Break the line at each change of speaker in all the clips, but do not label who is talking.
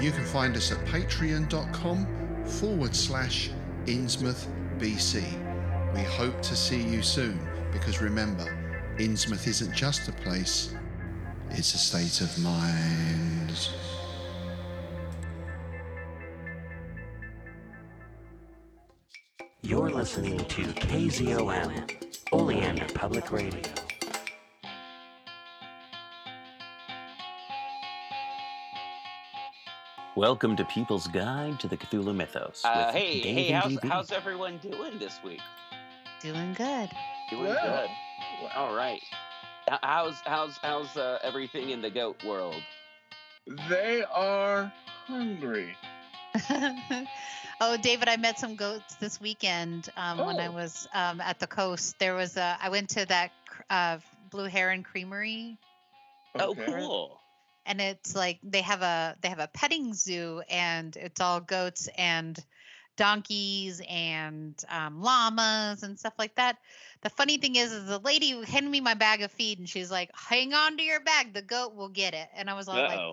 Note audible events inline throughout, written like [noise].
You can find us at patreon.com forward slash Innsmouth BC. We hope to see you soon because remember, Innsmouth isn't just a place, it's a state of mind.
You're listening to KZOM, Oleander Public Radio. Welcome to People's Guide to the Cthulhu Mythos.
Uh,
with
hey,
Dave
hey,
and
how's, how's everyone doing this week?
Doing good.
Doing
Well.
good. All right. How's how's how's uh, everything in the goat world?
They are hungry. [laughs]
oh, David, I met some goats this weekend um, when I
Oh.
was um, at the coast. There was a, I went to that cr- uh, Blue Heron Creamery,
Oh, cool.
And it's like they have a they have a petting zoo, and it's all goats and donkeys and um, llamas and stuff like that. The funny thing is, is the lady who handed me my bag of feed, and she's like, "Hang on to your bag, the goat will get it." And I was all like,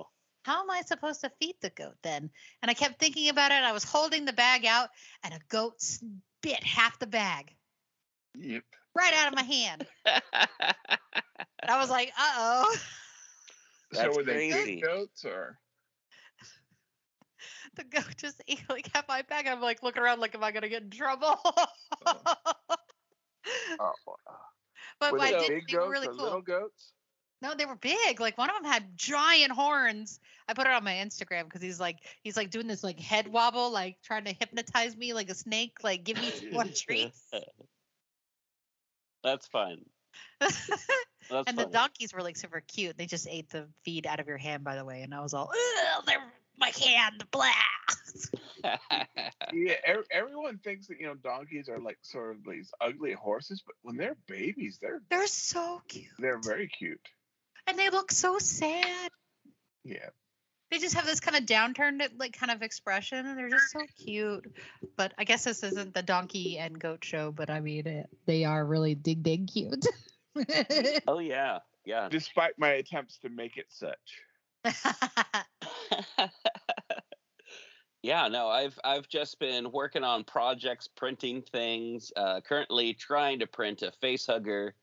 how am I supposed to feed the goat then? And I kept thinking about it. I was holding the bag out, and a goat bit half the bag
Yep.
right out of my hand. [laughs] And I was like, uh oh. [laughs]
That's
so were they
crazy.
big goats or? [laughs]
The goat just [laughs] ate like half my bag. I'm like looking around, like, am I gonna get in trouble? [laughs]
Oh,
but
were
I did.
big
They were
goats
really cool.
little goats?
No, they were big. Like one of them had giant horns. I put it on my Instagram because he's like he's like doing this like head wobble, like trying to hypnotize me like a snake, like give me some more treats.
That's fun. That's
and the donkeys were like super cute. They just ate the feed out of your hand, by the way. And I was all, "Ugh, they're my hand, blah. [laughs]
Yeah, ev- everyone thinks that you know donkeys are like sort of these ugly horses, but when they're babies, they're
They're so cute.
they're very cute.
And they look so sad.
Yeah.
They just have this kind of downturned, like kind of expression, and they're just so cute. But I guess this isn't the donkey and goat show, but I mean, it, they are really dig dig cute. [laughs] [laughs]
oh yeah, yeah.
Despite my attempts to make it such. [laughs]
yeah, no, I've I've just been working on projects, printing things. Uh, currently trying to print a face hugger.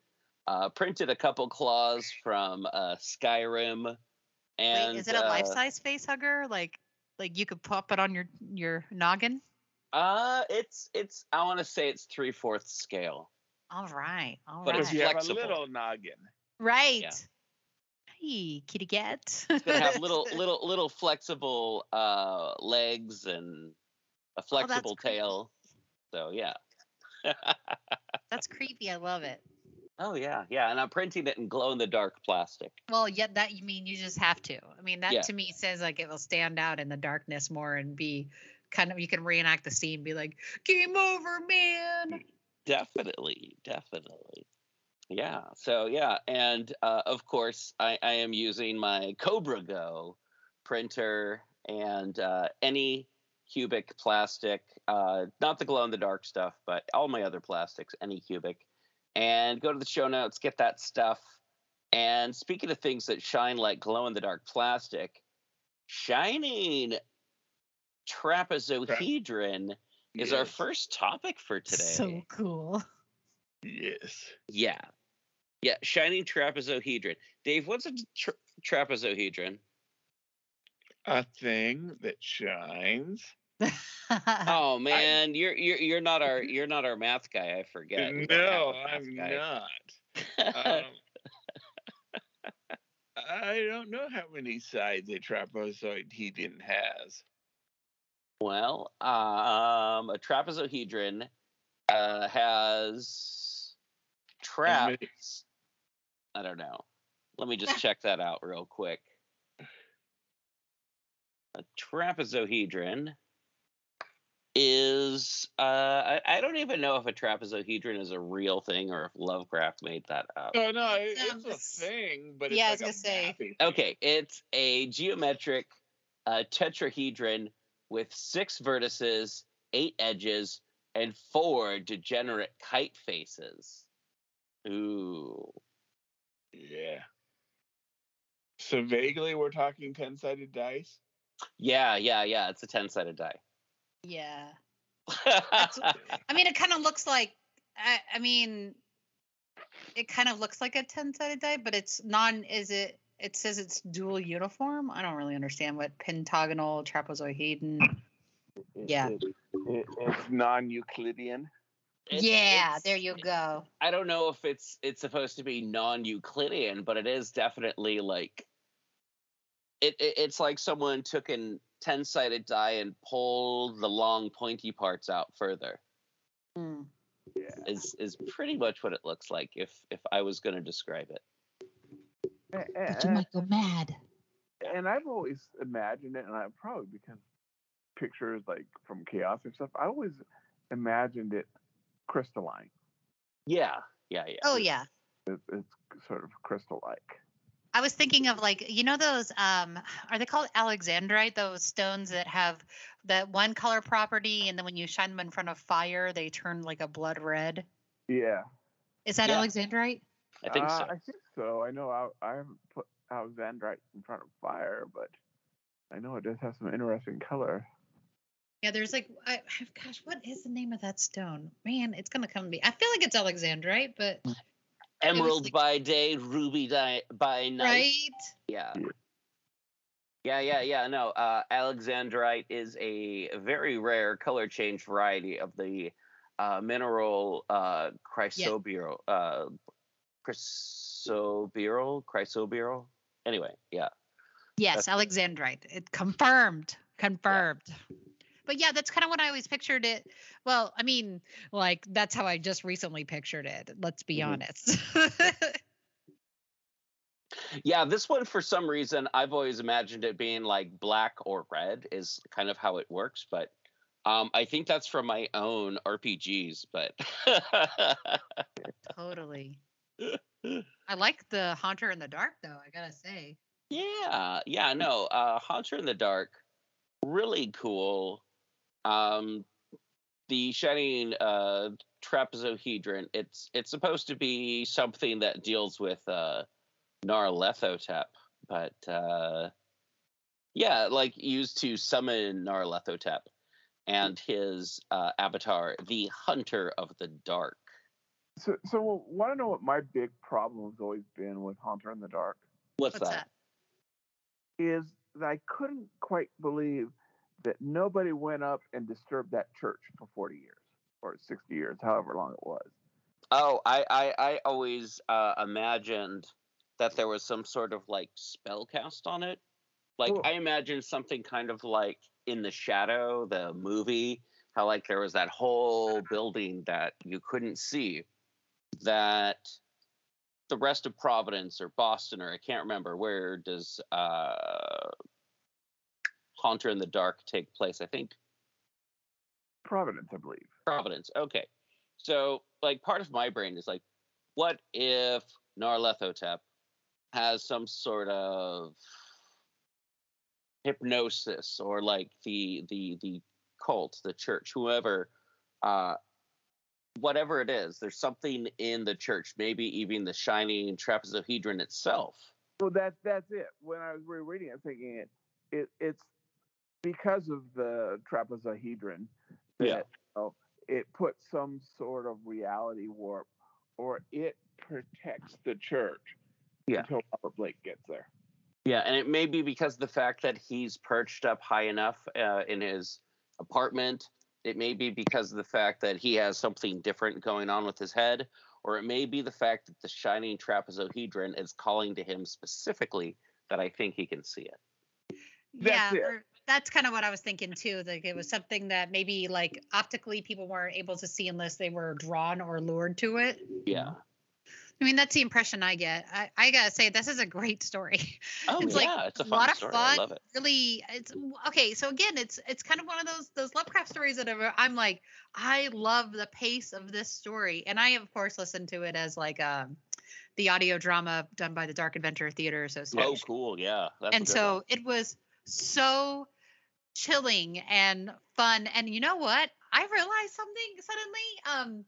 Uh, printed a couple claws from uh, Skyrim. And
Wait, is it a
uh,
life size face hugger? Like, like you could pop it on your your noggin?
Uh, it's it's. I want to say it's three fourths scale.
All right, all
But
right.
it's
Because you have a
flexible.
little noggin.
Right. Hey, kitty cat.
It's gonna have [laughs] little little little flexible uh legs and a flexible
creepy.
tail. So yeah. [laughs]
That's creepy. I love it.
oh yeah, yeah, and I'm printing it in glow in the dark plastic.
Well, yeah, that you mean you just have to. I mean, that
Yeah.
to me says like it will stand out in the darkness more and be kind of you can reenact the scene, be like, "Game over, man."
Definitely, definitely. Yeah. So yeah, and uh, of course I, I am using my Kobra Go printer and uh, any cubic plastic, uh, not the glow in the dark stuff, but all my other plastics, Anycubic. And go to the show notes, get that stuff. And speaking of things that shine like glow in the dark plastic, shining trapezohedron is our first topic for today.
So cool.
Yes.
Yeah. Yeah, shining trapezohedron. Dave, what's a tra- trapezohedron?
A thing that shines. [laughs]
Oh man, you're you're you're not our you're not our math guy. I forget. We don't have
no, I'm
guy.
not. [laughs] Um, I don't know how many sides a trapezoid he didn't has.
Well, um, a trapezohedron uh, has traps. I don't know. Let me just [laughs] check that out real quick. A trapezohedron is uh I, I don't even know if a trapezohedron is a real thing or if Lovecraft made that up.
Oh no, it- it's a thing, but it's
Yeah, I was gonna say.
thing.
Okay, it's a geometric uh, tetrahedron with six vertices, eight edges, and four degenerate kite faces. Ooh.
Yeah. So vaguely, we're talking ten-sided dice.
Yeah, yeah, yeah. It's a 10 sided die.
yeah. [laughs] I mean, it kind of looks like. I, I mean, it kind of looks like a ten-sided die, but it's non. Is it? It says it's dual uniform. I don't really understand what pentagonal trapezohedron. Yeah.
It- it- it's non-Euclidean.
It's-
yeah,
it's-
there you go.
I don't know if it's it's supposed to be non-Euclidean, but it is definitely like it, it it's like someone took an 10-sided die and pulled the long pointy parts out further.
Hmm.
Is is pretty much what it looks like if if I was going to describe it.
But you might go mad.
and I've always imagined it, and I probably because pictures like from chaos and stuff. I always imagined it crystalline.
Yeah, yeah, yeah.
Oh yeah.
It, it's sort of crystal-like.
I was thinking of like you know those um are they called alexandrite those stones that have that one color property and then when you shine them in front of fire they turn like a blood red.
Yeah,
Is that
Yeah.
alexandrite?
I think
uh,
so.
I think so. I know I, I haven't put Alexandrite in front of fire, but I know it does have some interesting color.
Yeah, there's like I [sighs] gosh, what is the name of that stone? Man, it's gonna come to me. I feel like it's alexandrite, but
Emerald
like-
by day, ruby di- by night.
right?
Yeah.
Yeah.
Yeah, yeah, yeah. No, uh, Alexandrite is a very rare color change variety of the uh, mineral uh, chrysoberyl. Uh, chrysoberyl? Chrysoberyl? Anyway, yeah.
Yes,
That's-
alexandrite. It confirmed. Confirmed. But yeah, that's kind of what I always pictured it. Well, I mean, like that's how I just recently pictured it. Let's be
Mhm.
honest. [laughs]
Yeah, this one, for some reason, I've always imagined it being like black or red, is kind of how it works. But um, I think that's from my own RPGs. But [laughs]
totally. [laughs] I like the Haunter in the Dark though, I gotta say.
Yeah, yeah, no. Uh Haunter in the Dark, really cool. Um the shining uh trapezohedron, it's it's supposed to be something that deals with uh Nyarlathotep, but uh yeah, like used to summon Nyarlathotep and his uh avatar, the Hunter of the Dark.
So, so want to know what my big problem has always been with Haunter in the Dark
What's,
What's
that?
that?
is that I couldn't quite believe that nobody went up and disturbed that church for 40 years or 60 years, however long it was.
Oh, I I, I always uh, imagined that there was some sort of like spell cast on it. Like
Cool.
I imagined something kind of like in the shadow, the movie, how like there was that whole building that you couldn't see that the rest of Providence or Boston or I can't remember where does uh Haunter in the Dark take place? I think
Providence, I believe.
Providence. Okay. So, like, part of my brain is like, what if Nyarlathotep has some sort of hypnosis or like the the the cult, the church, whoever, uh, whatever it is, there's something in the church, maybe even the shining trapezohedron itself.
Well, that that's it. When I was rereading it, thinking it, it it's because of the trapezohedron that
Yeah.
you know, it puts some sort of reality warp, or it protects the church
Yeah.
until Robert Blake gets there.
Yeah, and it may be because of the fact that he's perched up high enough uh, in his apartment. It may be because of the fact that he has something different going on with his head, or it may be the fact that the shining trapezohedron is calling to him specifically that I think he can see it.
yeah,
That's it.
that's kind of what I was thinking too. Like it was something that maybe like optically people weren't able to see unless they were drawn or lured to it.
Yeah.
I mean, that's the impression I get. I, I gotta say, this is a great story. [laughs]
Oh
It's
yeah,
like
it's a
a
fun
lot of
story.
fun.
I love it.
Really, it's okay. So again, it's it's kind of one of those those Lovecraft stories that are, I'm like, I love the pace of this story, and I of course listened to it as like um the audio drama done by the Dark Adventure Theater Association.
Oh, cool. Yeah.
And so
one.
it was so chilling and fun and you know what i realized something suddenly um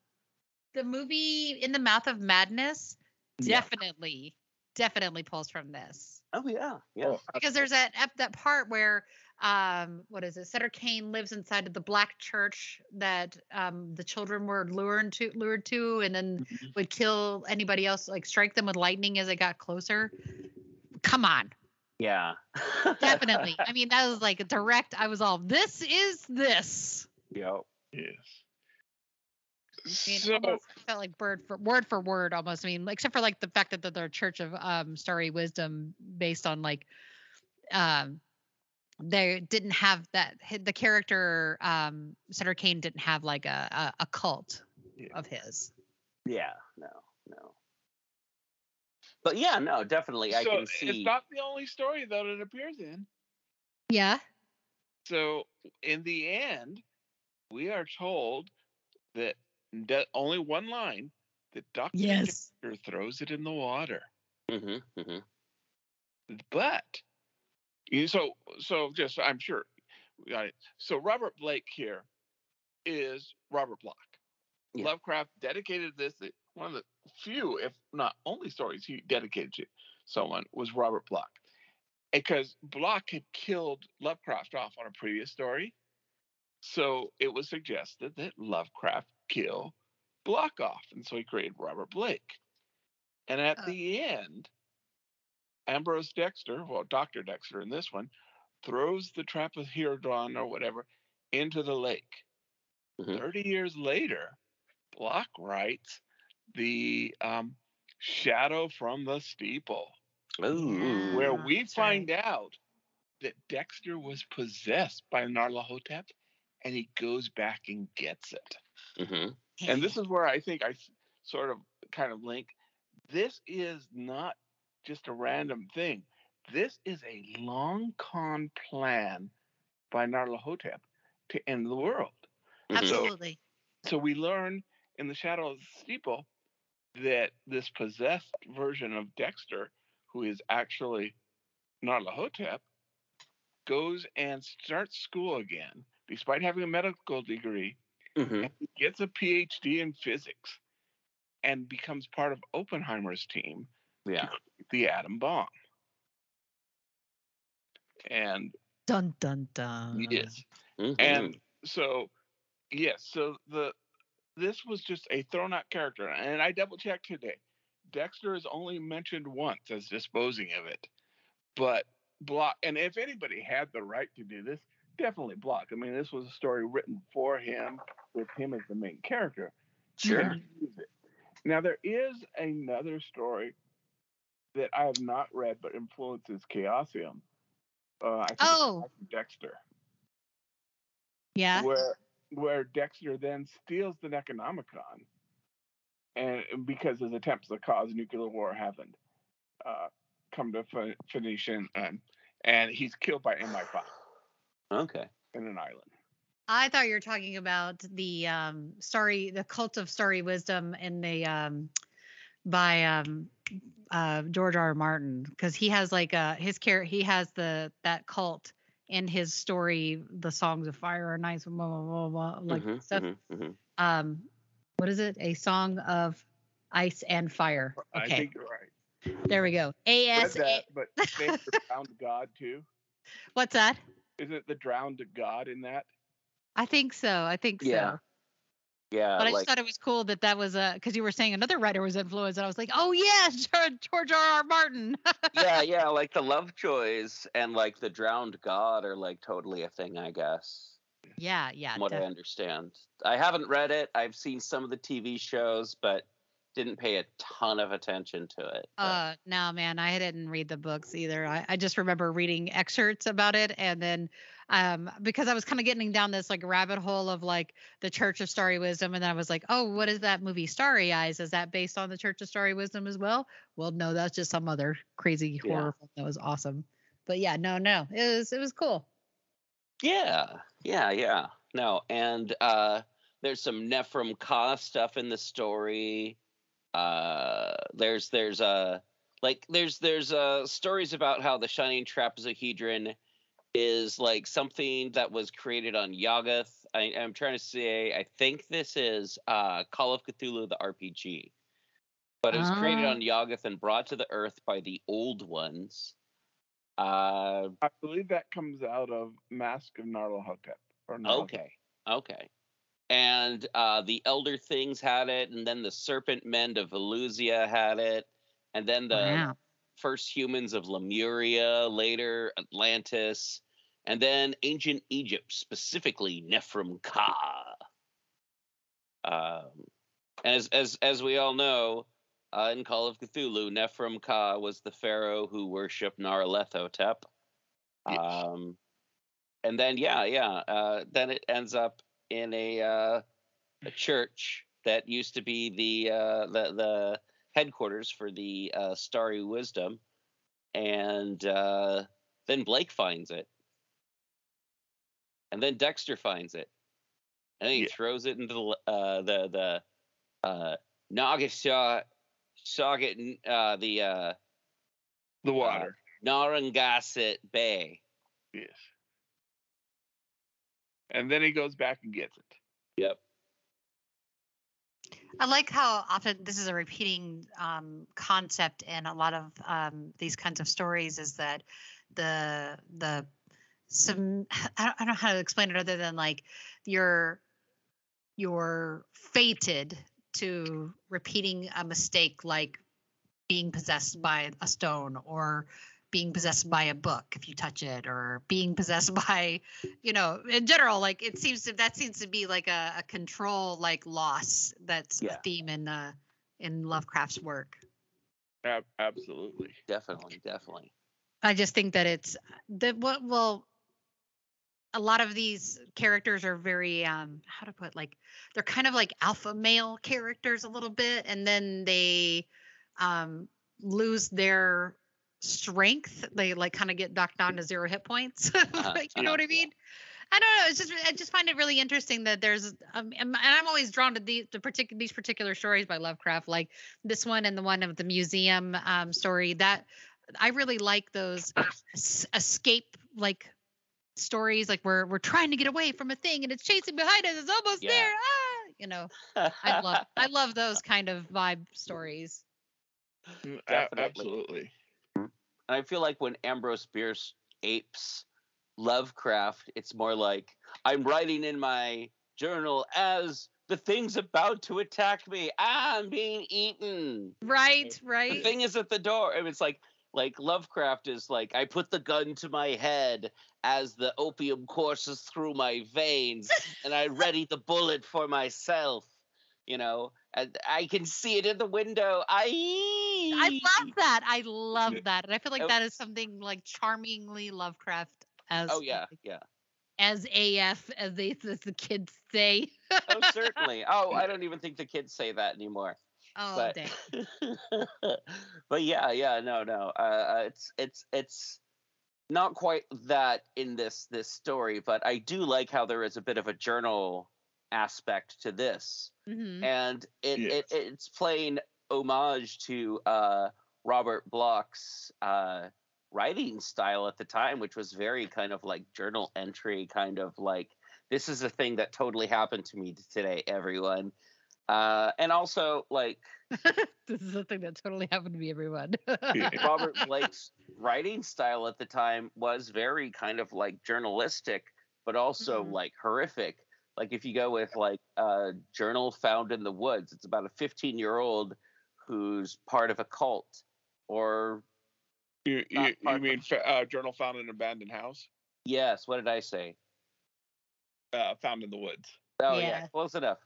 the movie in the mouth of madness
Yeah.
definitely definitely pulls from this
Oh yeah. Yeah.
Oh,
because there's that that part where um what is it Sutter Cane lives inside of the black church that um the children were lured to lured to and then
Mhm.
would kill anybody else like strike them with lightning as they got closer come on
Yeah. [laughs]
definitely i mean that was like a direct i was all this is this
Yep.
Yes.
I mean,
So
almost felt like word for word for word almost i mean except for like the fact that they're a church of um starry wisdom based on like um they didn't have that the character um Sutter Cane didn't have like a a, a cult
Yeah.
of his
Yeah. No. No. But yeah, no, definitely. I
so
can see.
it's not the only story that it appears in.
yeah
So in the end, we are told that that only one line that Doctor
yes
throws it in the water.
hmm hmm
But you so so just I'm sure we got it. So Robert Blake here is Robert Bloch.
Yeah.
Lovecraft dedicated this one of the few, if not only stories he dedicated to someone was Robert Bloch. Because Bloch had killed Lovecraft off on a previous story. So it was suggested that Lovecraft kill Bloch off. And so he created Robert Blake. And at
Oh.
the end, Ambrose Dexter, well, Dr. Dexter in this one, throws the trapezohedron or whatever into the lake.
Mhm.
30 years later, Bloch writes the um, Shadow from the Steeple,
Ooh.
where we
that's right.
find out that Dexter was possessed by Nyarlathotep and he goes back and gets it.
Hmm
And this [laughs] is where I think I sort of kind of link. This is not just a random thing. This is a long con plan by Nyarlathotep to end the world.
Absolutely
So we learn in the Shadow of the Steeple that this possessed version of Dexter, who is actually Nyarlathotep, goes and starts school again, despite having a medical degree,
hmm
and he gets a PhD in physics and becomes part of Oppenheimer's team,
Yeah.
the atom bomb. And
dun dun dun
yes,
Mhm.
and so yes, so the this was just a thrown out character, and I double checked today. Dexter is only mentioned once as disposing of it, but Bloch, and if anybody had the right to do this, definitely Bloch. I mean, this was a story written for him with him as the main character.
sure.
use it. Now there is another story that I have not read but influences Chaosium. Uh, I think
Oh.
Dexter,
yeah
where where Dexter then steals the Necronomicon, and because his attempts to cause nuclear war haven't uh, come to fi- finition, um, and he's killed by MI5
Okay.
in an island.
I thought you were talking about the um starry the cult of starry wisdom in the um by um uh George R. R. Martin because he has like uh his care he has the that cult in his story the songs of fire are nice, blah, blah, blah, blah, like
Mhm,
stuff
mhm, mhm.
um what is it a song of ice and fire
I
okay
think you're right.
there we go
Read
AS
but they [laughs] drowned God too.
what's that
Isn't it the drowned God in that?
I think so I think
Yeah.
so
Yeah,
but I
like
just thought it was cool that that was a because you were saying another writer was influenced, and I was like, oh yeah, [laughs] George, R. R. Martin. [laughs]
yeah, yeah, like the Lovejoys and like the Drowned God are like totally a thing, I guess.
yeah, yeah.
from what I understand. I haven't read it. I've seen some of the TV shows, but didn't pay a ton of attention to it. but-
Uh, no, man, I didn't read the books either. I, I just remember reading excerpts about it, and then um, because I was kind of getting down this like rabbit hole of like the Church of Starry Wisdom, and then I was like, oh, what is that movie Starry Eyes? Is that based on the Church of Starry Wisdom as well? Well, no, that's just some other crazy
Yeah.
horror film that was awesome. But yeah, no, no, it was it was cool.
Yeah, yeah, yeah. No, and uh, there's some Nephren-Ka stuff in the story. Uh, there's there's uh like there's there's uh stories about how the Shining Trapezohedron is like something that was created on Yuggoth. I, I'm trying to say I think this is uh Call of Cthulhu the RPG. But it was created
Ah.
on Yuggoth and brought to the earth by the old ones. Uh
I believe that comes out of Mask of Narlahotep. Or Nyarlathotep.
Okay. Okay. And uh, the Elder Things had it, and then the Serpent Men of Valusia had it, and then the
Wow.
First humans of Lemuria, later Atlantis, and then ancient Egypt, specifically Nephren-Ka. Um, and as as as we all know, uh, in Call of Cthulhu, Nephren-Ka was the pharaoh who worshipped Nyarlathotep.
Yes.
Um, and then yeah, yeah, uh, then it ends up in a uh, a church that used to be the uh, the the headquarters for the uh, Starry Wisdom, and uh, then Blake finds it, and then Dexter finds it, and then he
Yeah.
throws it into the uh, the the uh, Nagasha uh, the uh,
The water.
Narragansett Bay.
yes. And then he goes back and gets it.
Yep.
I like how often this is a repeating um, concept in a lot of um, these kinds of stories is that the the some I don't, I don't know how to explain it other than like you're you're fated to repeating a mistake like being possessed by a stone or being possessed by a book if you touch it or being possessed [laughs] by you know in general like it seems to that seems to be like a, a control like loss that's
Yeah.
a theme in uh in lovecraft's work
Ab- absolutely.
Definitely, definitely.
i just think that it's that what well a lot of these characters are very um how to put like they're kind of like alpha male characters a little bit and then they um lose their strength they like kind of get knocked down to zero hit points [laughs] you know what i
yeah.
mean I don't know. It's just I just find it really interesting that there's um, and I'm always drawn to the the particular these particular stories by Lovecraft, like this one and the one of the museum um, story. That I really like those escape like stories, like we're we're trying to get away from a thing and it's chasing behind us. It's almost
Yeah.
there. Ah, you know, I love I love those [laughs] kind of vibe stories.
Mm,
Definitely.
absolutely.
And I feel like when Ambrose Bierce apes Lovecraft, it's more like I'm writing in my journal as the thing's about to attack me. Ah, I'm being eaten.
Right, right.
The thing is at the door. And it's like like Lovecraft is like I put the gun to my head as the opium courses through my veins, [laughs] and I ready the bullet for myself. You know, and I can see it in the window. I
I love that. I love that. And I feel like
Oh.
that is something like charmingly Lovecraft as
Oh yeah, yeah.
as AF as they as the kids say.
Oh certainly. Oh, I [laughs] don't even think the kids say that anymore.
Oh
but
dang. [laughs]
but yeah, yeah, no, no. Uh, uh, it's it's it's not quite that in this this story, but I do like how there is a bit of a journal aspect to this,
hmm
and it,
Yes.
it it's playing homage to uh, Robert Bloch's uh, writing style at the time, which was very kind of like journal entry, kind of like this is a thing that totally happened to me today, everyone. Uh, and also like [laughs]
this is a thing that totally happened to me, everyone. [laughs]
Robert Blake's writing style at the time was very kind of like journalistic, but also
Mhm.
like horrific. Like if you go with like a journal found in the woods, it's about a 15 year old who's part of a cult, or
You, you, you mean fa- uh, journal found in an abandoned house?
yes, what did I say?
Uh, found in the woods.
Oh yeah,
Yeah.
close enough.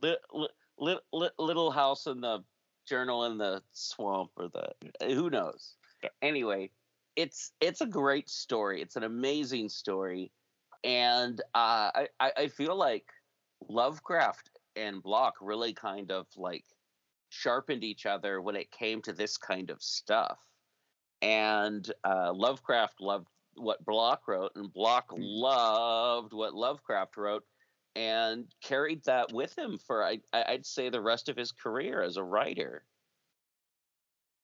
Li- li- li- li- little house in the journal in the swamp or the who knows. Anyway, it's it's a great story. It's an amazing story, and uh, I I I feel like Lovecraft and Bloch really kind of like sharpened each other when it came to this kind of stuff. And uh, Lovecraft loved what Bloch wrote, and Bloch loved what Lovecraft wrote and carried that with him for I, I- I'd say the rest of his career as a writer.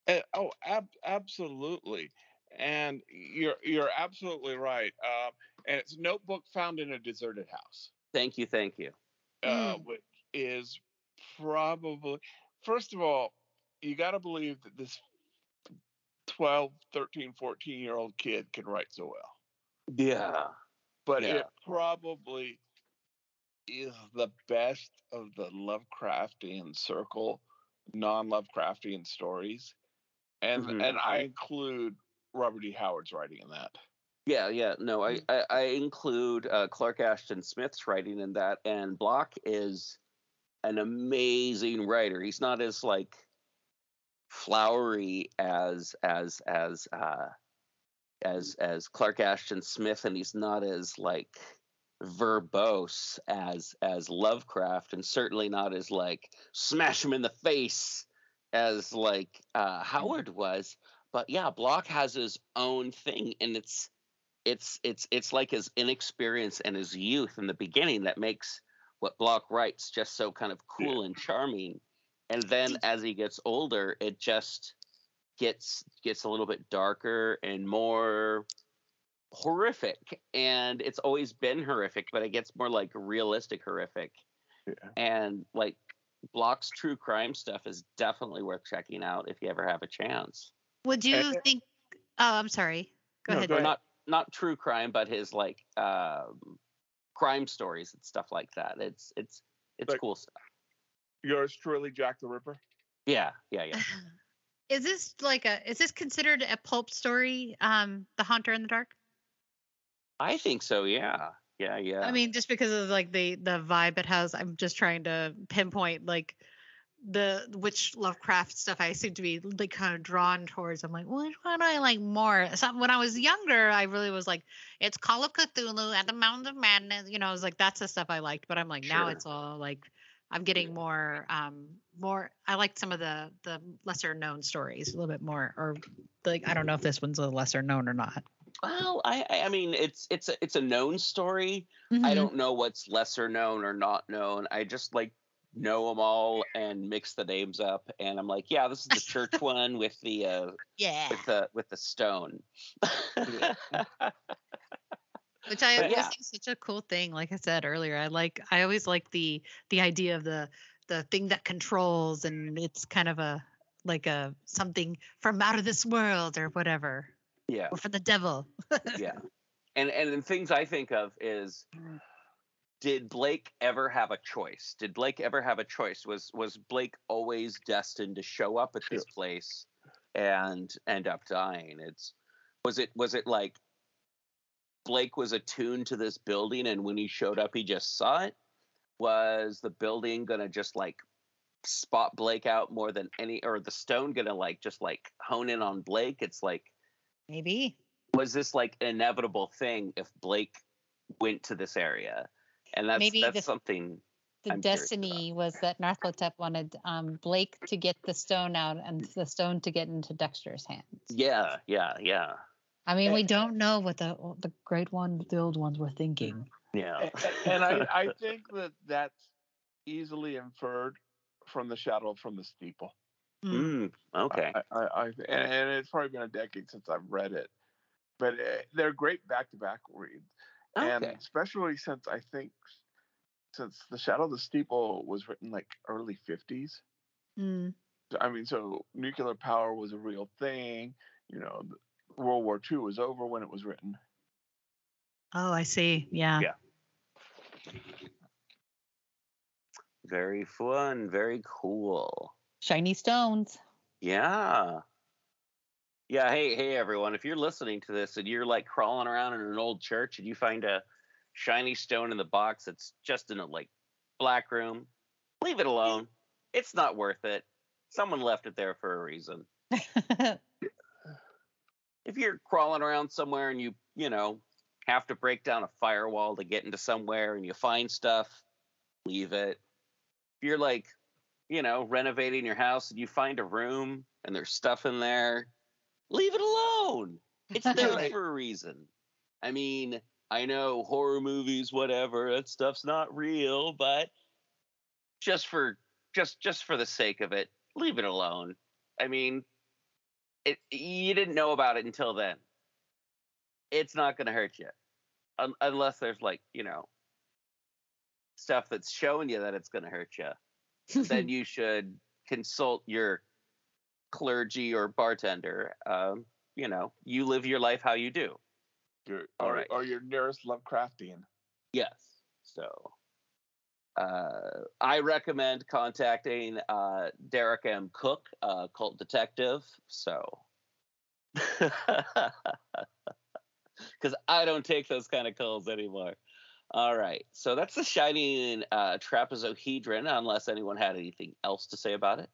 Uh, oh, ab- absolutely. And you're you're absolutely right. Um, and it's Notebook found in a deserted house,
Thank you, thank you.
uh, which is probably first of all, you got to believe that this 12, 13, 14 year old kid can write so well.
Yeah,
But
Yeah.
it probably is the best of the Lovecraftian circle, non-Lovecraftian stories. And
Mhm.
and I include Robert E. Howard's writing in that.
yeah, yeah. No, I
Mm.
I, I include uh, Clark Ashton Smith's writing in that, and Bloch is an amazing writer. He's not as like flowery as as as uh as as Clark Ashton Smith, and he's not as like verbose as as Lovecraft, and certainly not as like smash him in the face as like uh, Howard was. But yeah, Bloch has his own thing, and it's it's it's it's like his inexperience and his youth in the beginning that makes what Bloch writes just so kind of cool and charming. And then as he gets older, it just gets gets a little bit darker and more horrific. And it's always been horrific, but it gets more like realistic horrific.
Yeah.
And like Bloch's true crime stuff is definitely worth checking out if you ever have a chance.
Would you think? Oh, I'm sorry. Go
No,
ahead.
go ahead.
not not true crime, but his like um, crime stories and stuff like that. It's it's it's
Like-
cool stuff.
Yours truly, Jack the Ripper.
Yeah, yeah, yeah. [laughs]
Is this like a? Is this considered a pulp story? Um, The Haunter in the Dark.
I think so. Yeah, yeah, yeah.
I mean, just because of like the the vibe it has, I'm just trying to pinpoint like the which Lovecraft stuff I seem to be like kind of drawn towards. I'm like, which one do I like more? Some, when I was younger, I really was like, it's Call of Cthulhu and the Mountains of Madness. You know, I was like, that's the stuff I liked. But I'm like, now it's all like, I'm getting more, um, more. I like some of the the lesser known stories a little bit more, or like I don't know if this one's a lesser known or not.
well, I I I mean, it's it's a it's a known story. I
Mhm.
don't know what's lesser known or not known. I just like know them all and mix the names up, and I'm like, yeah, this is the church [laughs] one with the uh,
Yeah.
with the with the stone. [laughs]
which I
But
always
yeah.
think is such a cool thing. Like I said earlier, I like I always like the the idea of the the thing that controls, and it's kind of a like a something from out of this world or whatever,
yeah.
or from the devil. [laughs]
yeah and and the things i think of is did blake ever have a choice? Did blake ever have a choice? Was was blake always destined to show up at this place and end up dying? It's was it was it like blake was attuned to this building and when he showed up he just saw it? Was the building gonna just like spot blake out more than any or the stone gonna like just like hone in on blake? It's like
Maybe.
was this like an inevitable thing if Blake went to this area? And that's
Maybe
that's
the-
something
The
I'm
destiny was that Narthotep wanted um, Blake to get the stone out and the stone to get into Dexter's hands.
yeah, yeah, yeah.
I mean, we
Eh,
don't know what the the great one, the old ones were thinking.
Yeah.
A- a- and I, [laughs] I think that that's easily inferred from the shadow from the steeple.
Mm, okay.
I, I, I and, and it's probably been a decade since I've read it, but uh, they're great back-to-back reads, and especially since I think since the Shadow of the Steeple was written like early '50s.
Mm.
I mean, so nuclear power was a real thing. You know, World War II was over when it was written.
Oh, I see. Yeah.
Yeah. Very fun. Very cool.
Shiny stones.
Yeah. Yeah. Hey, hey, everyone. If you're listening to this and you're like crawling around in an old church and you find a shiny stone in the box that's just in a like black room, leave it alone. It's not worth it. Someone left it there for a reason. [laughs] If you're crawling around somewhere and you, you know, have to break down a firewall to get into somewhere and you find stuff, leave it. If you're like, you know, renovating your house and you find a room and there's stuff in there, leave it alone. It's [laughs] there
Right.
for a reason. I mean, I know horror movies, whatever, that stuff's not real, but just for just just for the sake of it, leave it alone. I mean, it you didn't know about it until then. It's not going to hurt you, Un- unless there's like you know stuff that's showing you that it's going to hurt you. [laughs] then you should consult your clergy or bartender. Um, you know, you live your life how you do.
Your,
All
or,
right.
or your nearest Lovecraftian.
Yes. So uh, I recommend contacting uh, Derek M. Koch, uh, cult detective. So, [laughs] because I don't take those kind of calls anymore. All right. So that's the shining uh, trapezohedron, unless anyone had anything else to say about it.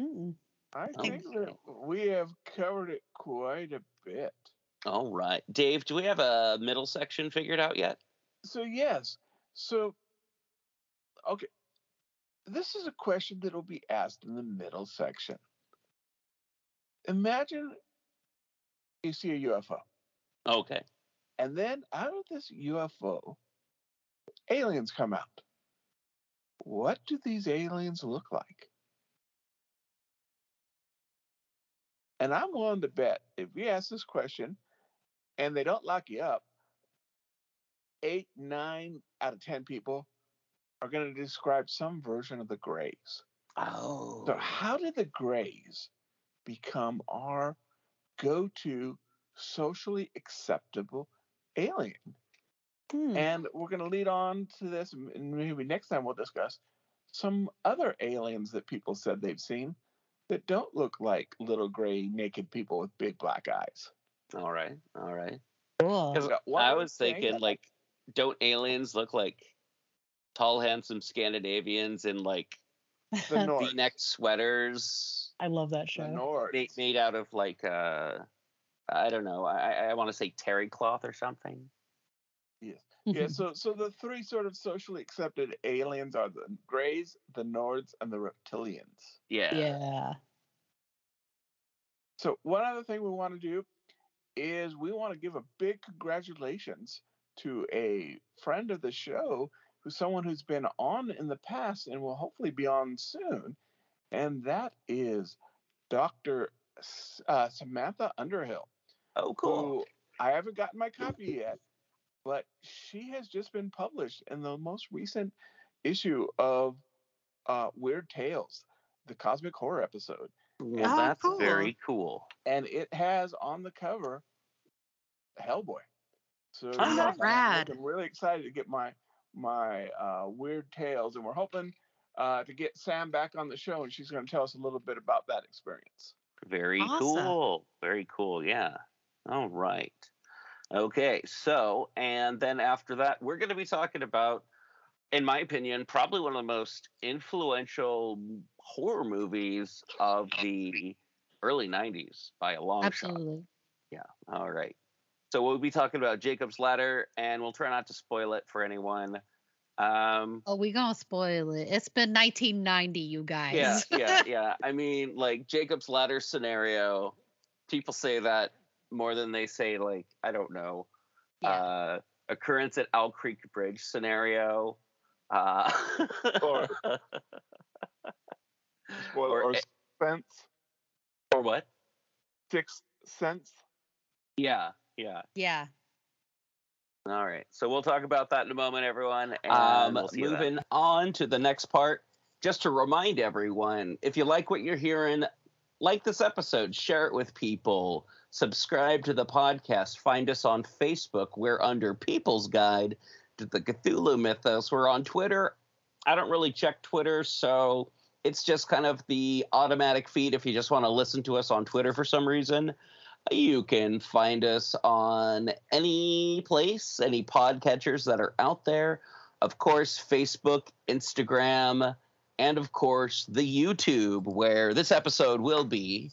Mm.
I oh, think that we have covered it quite a bit.
All right. Dave, do we have a middle section figured out yet?
So yes, so okay, this is a question that will be asked in the middle section. Imagine you see a UFO,
Okay.
and then out of this UFO, aliens come out. What do these aliens look like? And I'm willing to bet if you ask this question and they don't lock you up, eight, nine out of 10 people are going to describe some version of the Greys.
Oh.
So, how did the Greys become our go to socially acceptable alien?
Hmm.
And we're going to lead on to this, and maybe next time we'll discuss some other aliens that people said they've seen that don't look like little gray naked people with big black eyes.
All right. All right.
Cool.
Because
got one
I was
thing.
thinking, like, don't aliens look like tall, handsome Scandinavians in like
The [laughs] North.
V-neck sweaters
I love that
The
show.
North.
made, made out of like uh, I don't know. I I want to say terry cloth or something.
Yeah, so so the three sort of socially accepted aliens are the Greys, the Nords, and the Reptilians.
Yeah.
yeah.
So one other thing we want to do is we want to give a big congratulations to a friend of the show who's someone who's been on in the past and will hopefully be on soon, and that is Dr. S- Uh, Samantha Underhill.
Oh, cool.
who I haven't gotten my copy yet, but she has just been published in the most recent issue of uh, Weird Tales, the cosmic horror episode.
Well,
Oh,
that's
cool.
very cool.
And it has on the cover Hellboy. So
Oh,
yeah,
nice.
Rad.
I'm really excited to get my my uh, Weird Tales, and we're hoping uh, to get Sam back on the show, and she's going to tell us a little bit about that experience.
Very
Awesome.
cool. Very cool. Yeah. All right. Okay. So, and then after that, we're going to be talking about, in my opinion, probably one of the most influential horror movies of the early 90s by a long shot.
Absolutely.
Yeah, all right. So we'll be talking about Jacob's Ladder, and we'll try not to spoil it for anyone. Um,
Oh, we gonna spoil it. It's been 1990, you guys.
yeah, yeah, [laughs] yeah. I mean, like Jacob's Ladder scenario, people say that more than they say, like, I don't know,
Yeah.
uh, occurrence at Owl Creek Bridge scenario. Uh,
Or- [laughs] Spoiler
Or
or, Sense,
or what?
Sixth Sense.
Yeah, yeah.
yeah.
All right. So we'll talk about that in a moment, everyone.
And
Um,
we'll see you
moving on to the next part, just to remind everyone if you like what you're hearing, like this episode, share it with people, subscribe to the podcast, find us on Facebook. We're under People's Guide to the Cthulhu Mythos. We're on Twitter I don't really check Twitter, so it's just kind of the automatic feed if you just want to listen to us on Twitter for some reason. You can find us on any place, any podcatchers that are out there. Of course, Facebook, Instagram, and of course, the YouTube, where this episode will be.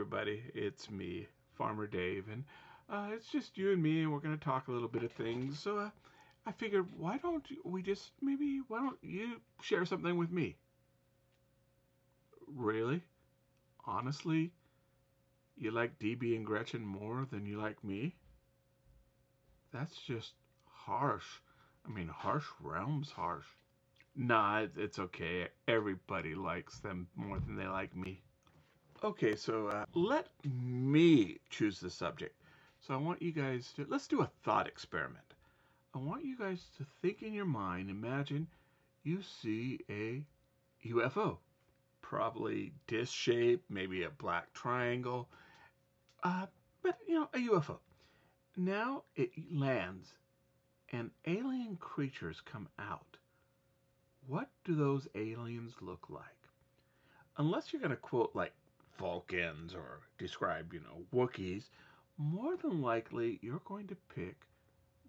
Everybody, it's me, Farmer Dave, and uh, it's just you and me, and we're gonna talk a little bit of things. So uh, I figured, why don't we just maybe why don't you share something with me? Really? Honestly, you like DB and Gretchen more than you like me? That's just harsh. I mean, harsh realms harsh. Nah, it's okay. Everybody likes them more than they like me. Okay, so uh, let me choose the subject. So I want you guys to let's do a thought experiment. I want you guys to think in your mind, imagine you see a UFO, probably disc shaped, maybe a black triangle, uh, but you know, a UFO. Now it lands and alien creatures come out. What do those aliens look like? Unless you're going to quote like Vulcans or describe, you know, Wookiees, more than likely you're going to pick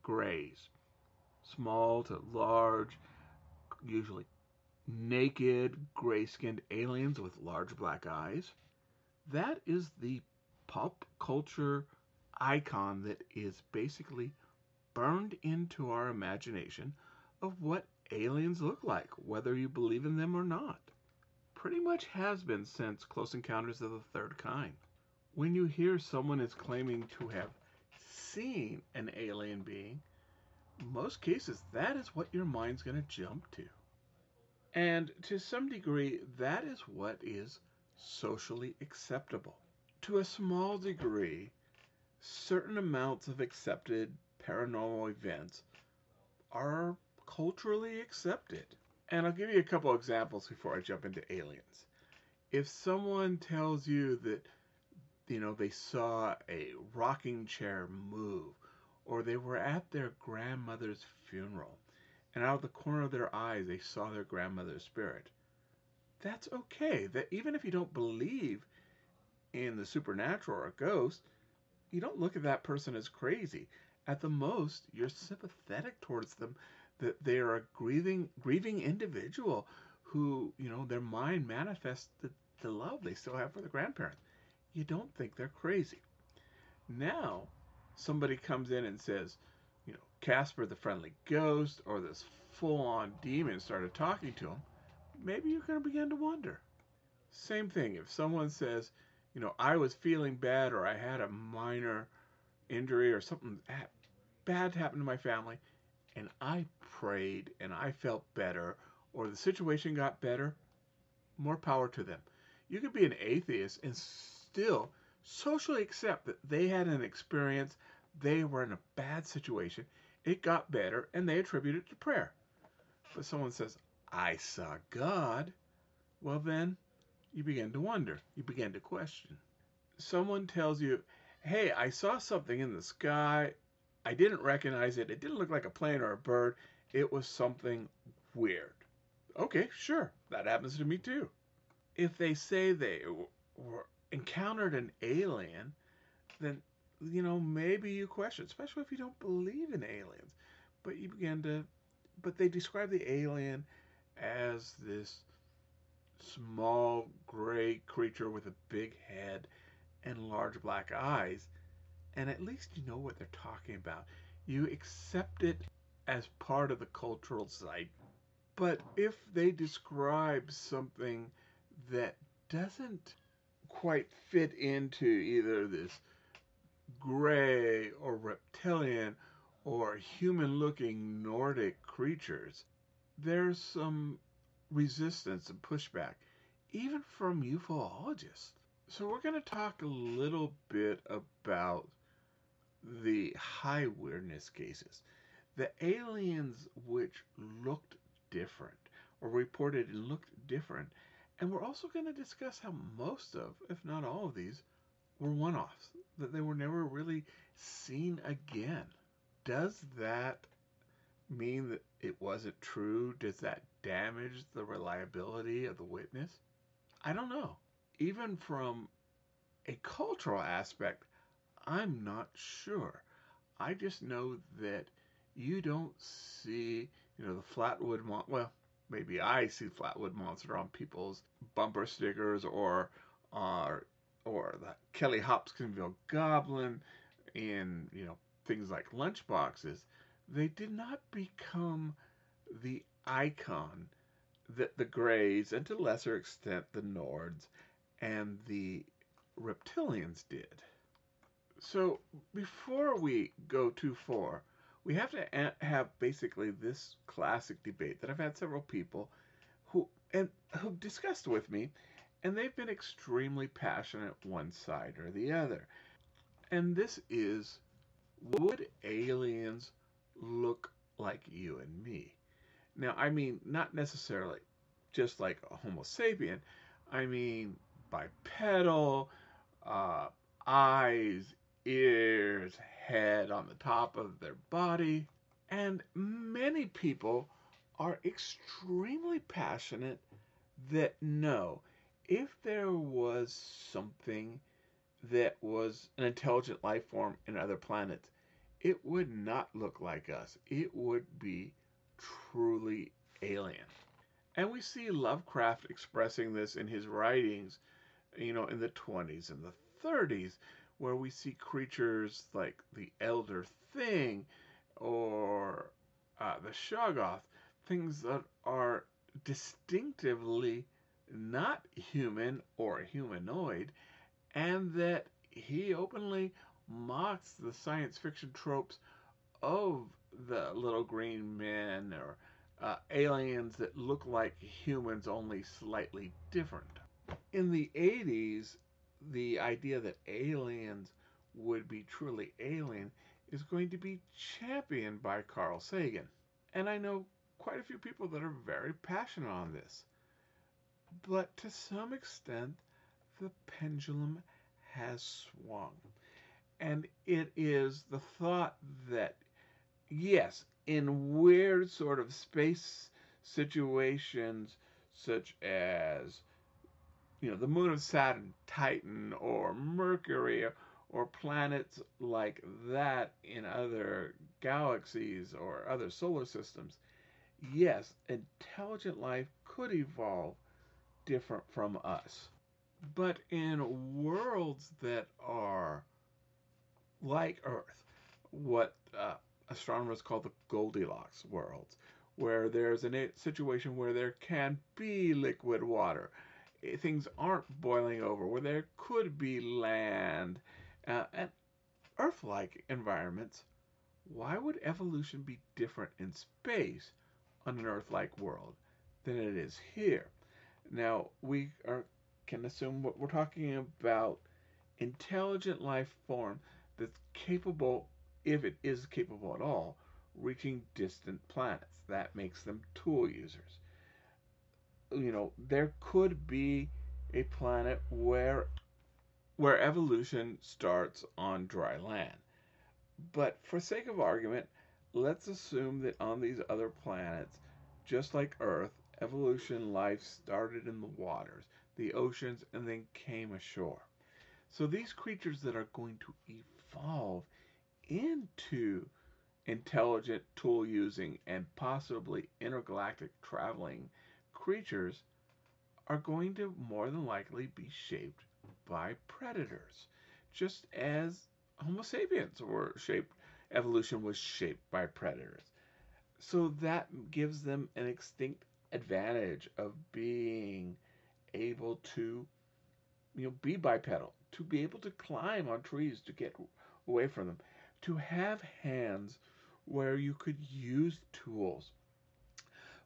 grays. Small to large, usually naked, gray skinned aliens with large black eyes. That is the pop culture icon that is basically burned into our imagination of what aliens look like, whether you believe in them or not pretty much has been since Close Encounters of the Third Kind. When you hear someone is claiming to have seen an alien being, most cases that is what your mind's going to jump to. And to some degree, that is what is socially acceptable. To a small degree, certain amounts of accepted paranormal events are culturally accepted. And I'll give you a couple examples before I jump into aliens. If someone tells you that, you know, they saw a rocking chair move, or they were at their grandmother's funeral, and out of the corner of their eyes they saw their grandmother's spirit, that's okay. That even if you don't believe in the supernatural or a ghost, you don't look at that person as crazy. At the most, you're sympathetic towards them that they are a grieving grieving individual who you know their mind manifests the, the love they still have for the grandparents. You don't think they're crazy. Now somebody comes in and says you know casper the friendly ghost or this full-on demon started talking to him maybe you're going to begin to wonder. Same thing if someone says you know i was feeling bad or i had a minor injury or something bad happened to my family and I prayed and I felt better or the situation got better, more power to them. You could be an atheist and still socially accept that they had an experience, they were in a bad situation, it got better, and they attribute it to prayer. But someone says, I saw God, well, then you begin to wonder. You begin to question. Someone tells you, hey, I saw something in the sky. I didn't recognize it. It didn't look like a plane or a bird. It was something weird. Okay, sure. That happens to me too. If they say they were encountered an alien, then you know maybe you question, especially if you don't believe in aliens. But you begin to, but they describe the alien as this small gray creature with a big head and large black eyes, and at least you know what they're talking about. You accept it as part of the cultural site. But if they describe something that doesn't quite fit into either this gray or reptilian or human looking Nordic creatures, there's some resistance and pushback, even from ufologists. So, we're going to talk a little bit about the high weirdness cases. The aliens which looked different or reported looked different. And we're also going to discuss how most of, if not all of these, were one offs, that they were never really seen again. Does that mean that it wasn't true? Does that damage the reliability of the witness? I don't know. Even from a cultural aspect, I'm not sure. I just know that you don't see, you know, the Flatwood Mon- well, maybe I see Flatwood Monster on people's bumper stickers or or or the Kelly Hopkinsville Goblin in, you know, things like lunchboxes. They did not become the icon that the Greys and to lesser extent the Nords and the reptilians did. So before we go too far, we have to have basically this classic debate that I've had several people who and who discussed with me, and they've been extremely passionate one side or the other. And this is would aliens look like you and me? Now, I mean, not necessarily just like a Homo sapien. I mean, bipedal, uh, eyes, ears, head on the top of their body. And many people are extremely passionate that no, if there was something that was an intelligent life form in other planets, it would not look like us. It would be truly alien. And we see Lovecraft expressing this in his writings, you know, in the 20s and the 30s, where we see creatures like the Elder Thing or uh, the Shoggoth, things that are distinctively not human or humanoid, and that he openly mocks the science fiction tropes of the little green men or uh, aliens that look like humans, only slightly different. In the 80s, the idea that aliens would be truly alien is going to be championed by Carl Sagan. And I know quite a few people that are very passionate on this. But to some extent, the pendulum has swung. And it is the thought that, yes, in weird sort of space situations, such as, you know, the moon of Saturn, Titan, or Mercury, or planets like that in other galaxies or other solar systems, yes, intelligent life could evolve different from us. But in worlds that are like Earth, what uh, astronomers call the Goldilocks worlds, where there's a situation where there can be liquid water, things aren't boiling over, where there could be land, uh, and Earth like environments, why would evolution be different in space on an Earth like world than it is here? Now, we are, can assume what we're talking about intelligent life form that's capable, if it is capable at all, reaching distant planets. That makes them tool users. You know, there could be a planet where where evolution starts on dry land. But for sake of argument, let's assume that on these other planets, just like Earth, evolution life started in the waters, the oceans, and then came ashore. So these creatures that are going to evolve into intelligent tool using and possibly intergalactic traveling creatures are going to more than likely be shaped by predators, just as Homo sapiens were shaped, evolution was shaped by predators. So that gives them an extinct advantage of being able to, you know, be bipedal, to be able to climb on trees to get away from them, to have hands where you could use tools,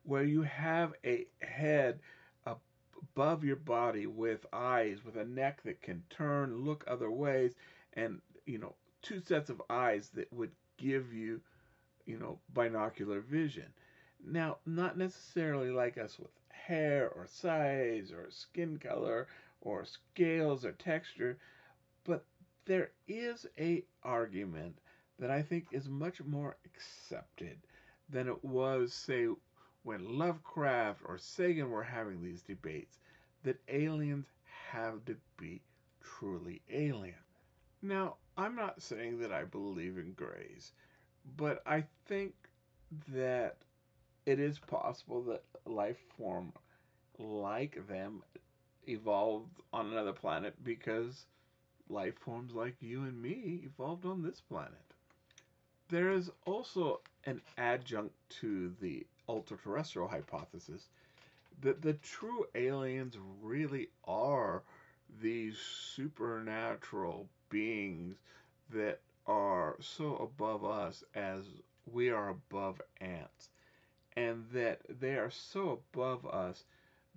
where you have a head above your body with eyes, with a neck that can turn, look other ways, and, you know, two sets of eyes that would give you, you know, binocular vision. Now, not necessarily like us with hair or size or skin color or scales or texture, but there is a argument that I think is much more accepted than it was, say, when Lovecraft or Sagan were having these debates, that aliens have to be truly alien. Now, I'm not saying that I believe in grays, but I think that it is possible that life form like them evolved on another planet because life forms like you and me evolved on this planet. There is also an adjunct to the ultra terrestrial hypothesis that the true aliens really are these supernatural beings that are so above us as we are above ants, and that they are so above us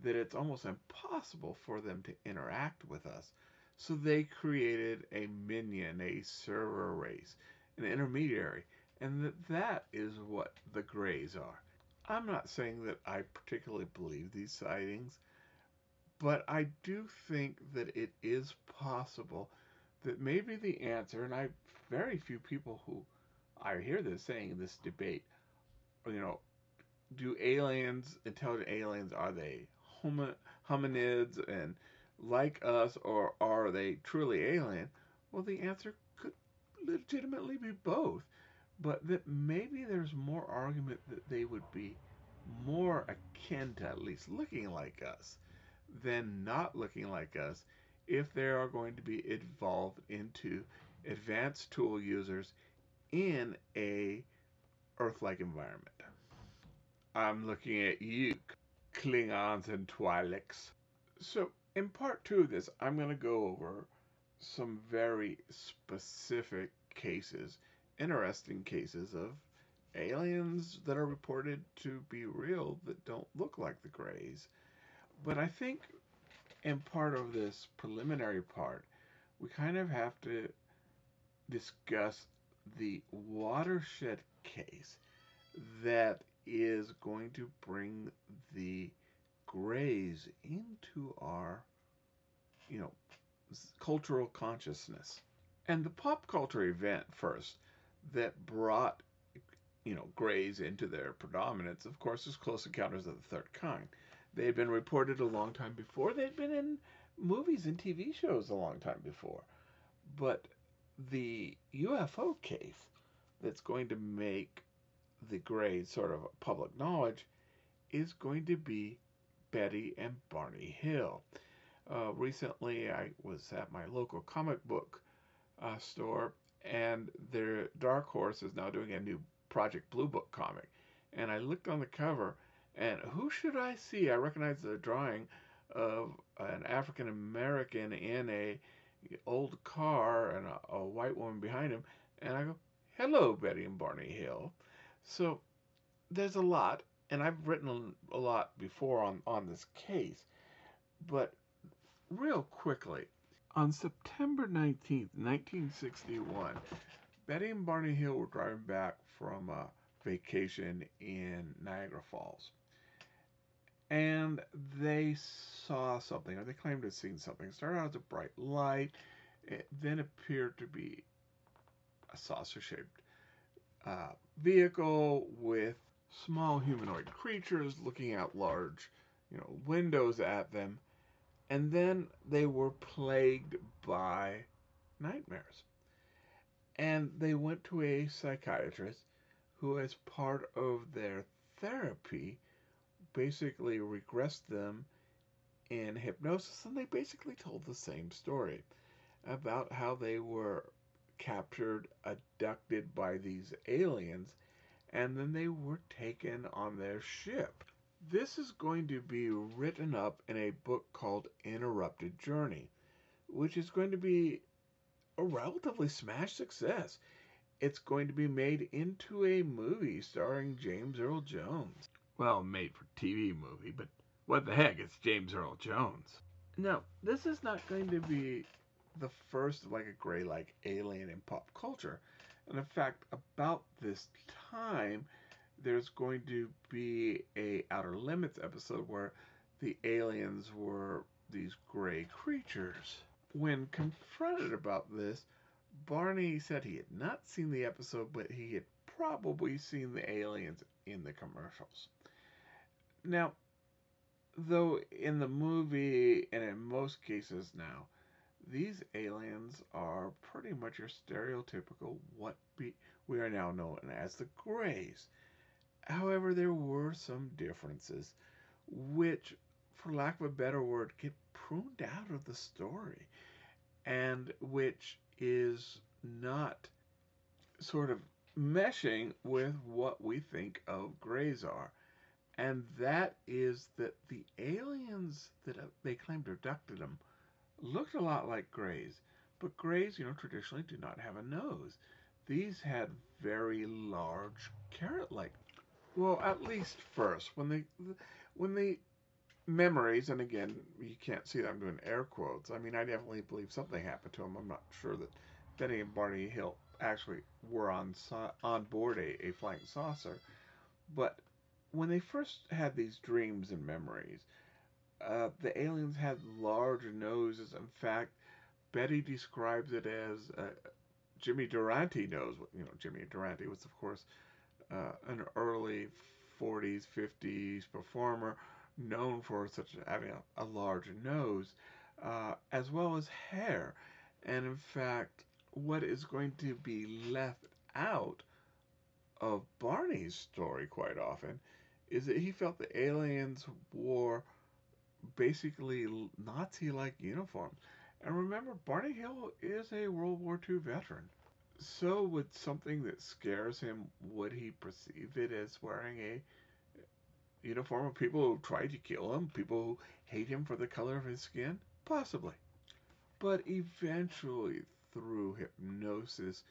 that it's almost impossible for them to interact with us. So they created a minion, a server race, an intermediary, and that that is what the Greys are. I'm not saying that I particularly believe these sightings, but I do think that it is possible that maybe the answer, and I very few people who I hear this saying in this debate, you know, do aliens, intelligent aliens, are they hominids and like us, or are they truly alien? Well, the answer could legitimately be both, but that maybe there's more argument that they would be more akin to at least looking like us than not looking like us if they are going to be evolved into advanced tool users in a Earth-like environment. I'm looking at you, Klingons and Twi'leks. So, in part two of this, I'm going to go over some very specific cases, interesting cases of aliens that are reported to be real that don't look like the Greys. But I think in part of this preliminary part, we kind of have to discuss the watershed case that is going to bring the Greys into our, you know, cultural consciousness. And the pop culture event first that brought, you know, Greys into their predominance, of course, is Close Encounters of the Third Kind. They had been reported a long time before. They'd been in movies and TV shows a long time before. But the UFO case that's going to make the Greys sort of public knowledge is going to be Betty and Barney Hill. Uh, recently, I was at my local comic book uh, store, and their Dark Horse is now doing a new Project Blue Book comic. And I looked on the cover, and who should I see? I recognize the drawing of an African American in a old car and a, a, white woman behind him, and I go, "Hello, Betty and Barney Hill." So there's a lot, and I've written a lot before on on this case, but real quickly, on September 19th, 1961, Betty and Barney Hill were driving back from a vacation in Niagara Falls and they saw something, or they claimed to have seen something. It started out as a bright light, it then appeared to be a saucer shaped uh, vehicle with small humanoid creatures looking out large, you know, windows at them. And then they were plagued by nightmares. And they went to a psychiatrist who, as part of their therapy, basically regressed them in hypnosis. And they basically told the same story about how they were captured, abducted by these aliens, and then they were taken on their ship. This is going to be written up in a book called Interrupted Journey, which is going to be a relatively smash success. It's going to be made into a movie starring James Earl Jones. Well, made for TV movie, but what the heck? It's James Earl Jones. Now, this is not going to be the first like a gray like alien in pop culture. And in fact, about this time, there's going to be a Outer Limits episode where the aliens were these gray creatures. When confronted about this, Barney said he had not seen the episode, but he had probably seen the aliens in the commercials. Now, though in the movie and in most cases now, these aliens are pretty much your stereotypical what be, we are now known as the Greys. However, there were some differences, which, for lack of a better word, get pruned out of the story, and which is not sort of meshing with what we think of Greys are. And that is that the aliens that uh, they claimed abducted them looked a lot like Greys, but Greys, you know, traditionally do not have a nose. These had very large carrot-like. Well, at least first, when they, when the memories, and again, you can't see that I'm doing air quotes. I mean, I definitely believe something happened to them. I'm not sure that Benny and Barney Hill actually were on on board a, a flying saucer, but when they first had these dreams and memories, uh, the aliens had large noses. In fact, Betty describes it as uh, Jimmy Durante nose. You know, Jimmy Durante was, of course, uh, an early 40s, 50s performer known for such having a, a large nose, uh, as well as hair. And in fact, what is going to be left out of Barney's story quite often is that he felt the aliens wore basically Nazi like uniforms. And remember, Barney Hill is a World War II veteran. So, with something that scares him, would he perceive it as wearing a uniform of people who tried to kill him, people who hate him for the color of his skin? Possibly. But eventually, through hypnosis,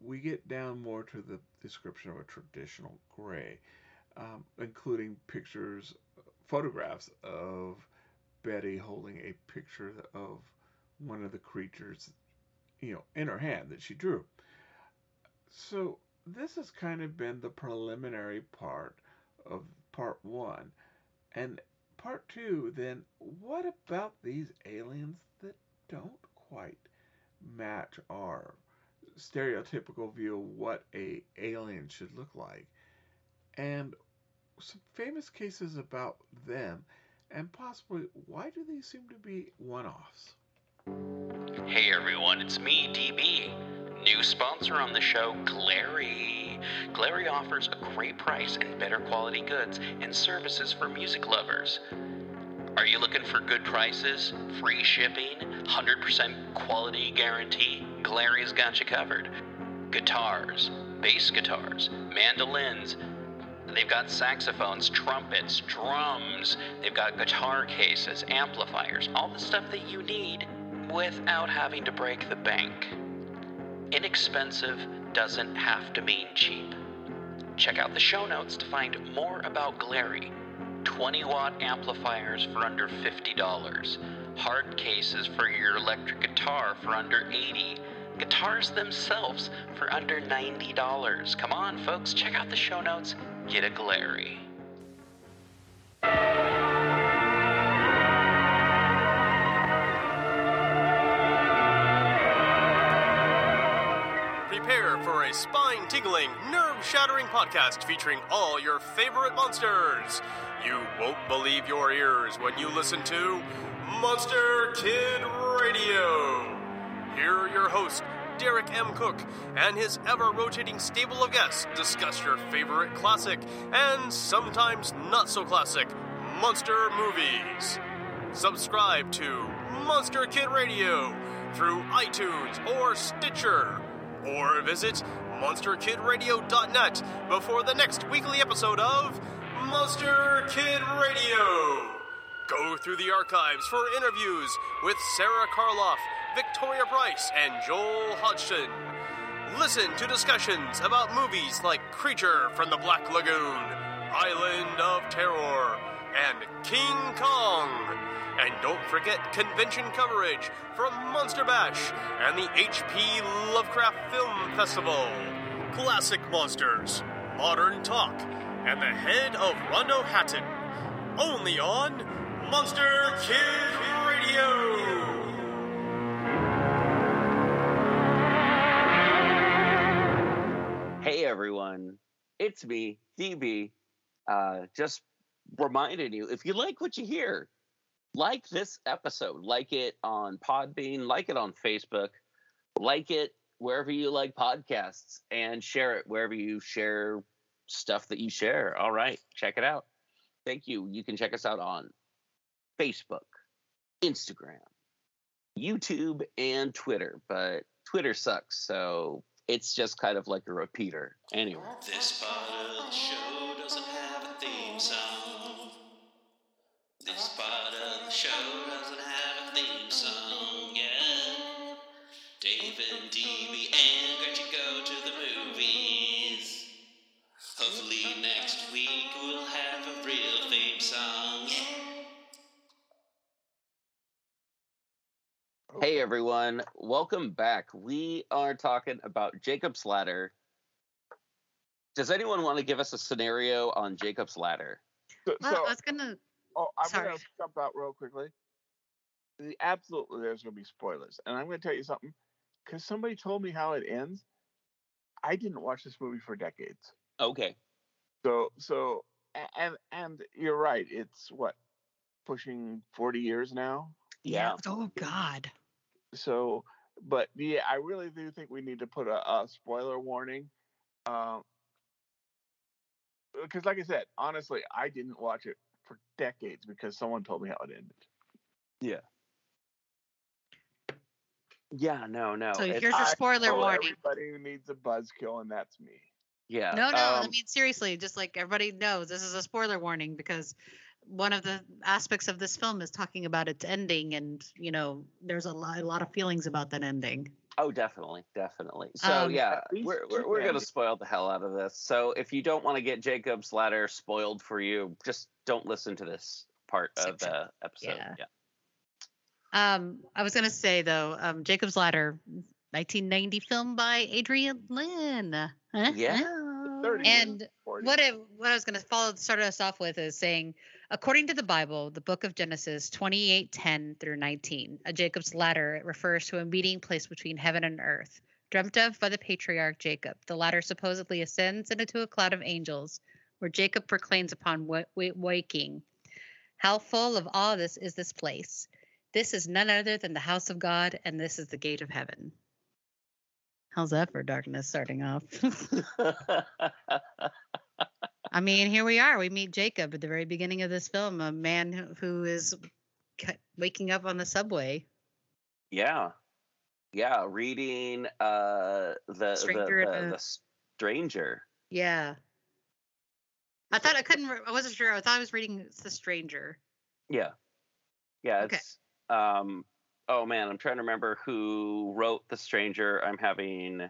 we get down more to the description of a traditional gray, um, including pictures, photographs of Betty holding a picture of one of the creatures, you know, in her hand that she drew. So this has kind of been the preliminary part of part one. And part two, then, what about these aliens that don't quite match our stereotypical view of what a alien should look like? And some famous cases about them and possibly why do they seem to be one-offs?
Hey everyone, it's me, DB. New sponsor on the show, Glarry. Glarry offers a great price and better quality goods and services for music lovers. Are you looking for good prices, free shipping, 100% quality guarantee? Glarry's got you covered. Guitars, bass guitars, mandolins, They've got saxophones, trumpets, drums. They've got guitar cases, amplifiers, all the stuff that you need without having to break the bank. Inexpensive doesn't have to mean cheap. Check out the show notes to find more about Glarry. 20 watt amplifiers for under $50. Hard cases for your electric guitar for under 80, guitars themselves for under $90. Come on, folks, check out the show notes. Get a Glarry.
Prepare for a spine tingling, nerve shattering podcast featuring all your favorite monsters. You won't believe your ears when you listen to Monster Kid Radio. Here are your hosts, Derek M. Koch, and his ever rotating stable of guests discuss your favorite classic and sometimes not so classic monster movies. Subscribe to Monster Kid Radio through iTunes or Stitcher, or visit MonsterKidRadio.net before the next weekly episode of Monster Kid Radio. Go through the archives for interviews with Sara Karloff, Victoria Price, and Joel Hodgson. Listen to discussions about movies like Creature from the Black Lagoon, Island of Terror, and King Kong. And don't forget convention coverage from Monster Bash and the HP Lovecraft Film Festival. Classic Monsters, Modern Talk, and the head of Rondo Hatton. Only on Monster Kid Radio.
Hey everyone, it's me, DB. Uh, just reminding you if you like what you hear, like this episode, like it on Podbean, like it on Facebook, like it wherever you like podcasts, and share it wherever you share stuff that you share. All right, check it out. Thank you. You can check us out on Facebook, Instagram, YouTube, and Twitter, but Twitter sucks, so it's just kind of like a repeater. Anyway.
This part of the show doesn't have a theme song. This part
everyone, welcome back. We are talking about Jacob's Ladder. Does anyone want to give us a scenario on Jacob's Ladder?
So,
Well,
so
I was gonna.
oh, I'm
sorry.
gonna jump out real quickly. The, absolutely, there's gonna be spoilers, and I'm gonna tell you something because somebody told me how it ends. I didn't watch this movie for decades,
Okay.
so so and and you're right. It's what pushing 40 years now.
Yeah.
Oh God.
So, but yeah, I really do think we need to put a, a spoiler warning. Um, because, like I said, honestly, I didn't watch it for decades because someone told me how it ended.
Yeah. Yeah, no, no.
So
it's-
here's your
I
spoiler
know
warning.
Everybody who needs a buzzkill, and that's me.
yeah.
No, no. I
um,
mean, seriously, just like everybody knows, this is a spoiler warning because one of the aspects of this film is talking about its ending, and you know, there's a lot, a lot of feelings about that ending.
Oh, definitely, definitely. So
Um,
yeah, we're we're, we're gonna spoil the hell out of this. So if you don't want to get Jacob's ladder spoiled for you, just don't listen to this part of the episode.
Yeah.
Yeah.
Um, I was gonna say though, um, Jacob's Ladder, 1990 film by Adrian Lyne. Huh?
Yeah.
30
And
40.
what I, what I was going to follow start us off with is saying, according to the Bible, the book of Genesis 28:10 through 19, a Jacob's ladder refers to a meeting place between heaven and earth, dreamt of by the patriarch Jacob. The ladder supposedly ascends into a cloud of angels, where Jacob proclaims upon wa- wa- waking, "How full of all this is this place? This is none other than the house of God, and this is the gate of heaven." How's that for darkness starting off? [laughs] [laughs] I mean, here we are. We meet Jacob at the very beginning of this film, a man who, is waking up on the subway.
yeah. Yeah. Reading uh the
Stranger
the, the,
a-
the stranger.
Yeah. I thought I couldn't. I wasn't sure. I thought I was reading The Stranger.
Yeah. Yeah,
Okay.
it's um oh man, I'm trying to remember who wrote The Stranger. I'm having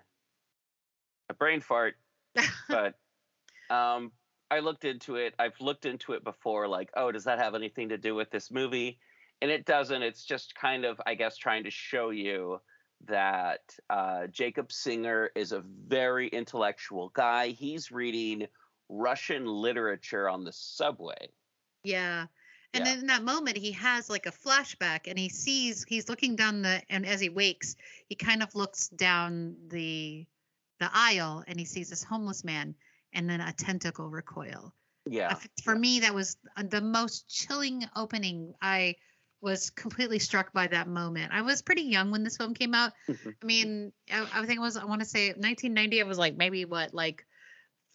a brain fart, [laughs] but um I looked into it. I've looked into it before like, oh, does that have anything to do with this movie? And it doesn't. It's just kind of I guess trying to show you that uh, Jacob Singer is a very intellectual guy. He's reading Russian literature on the subway.
yeah. And
Yeah.
then in that moment, he has like a flashback, and he sees he's looking down the, and as he wakes, he kind of looks down the the aisle and he sees this homeless man and then a tentacle recoil.
Yeah.
For me, that was uh, the most chilling opening. I was completely struck by that moment. I was pretty young when this film came out.
Mhm.
I mean, I, I think it was, I want to say 1990. I was like maybe what, like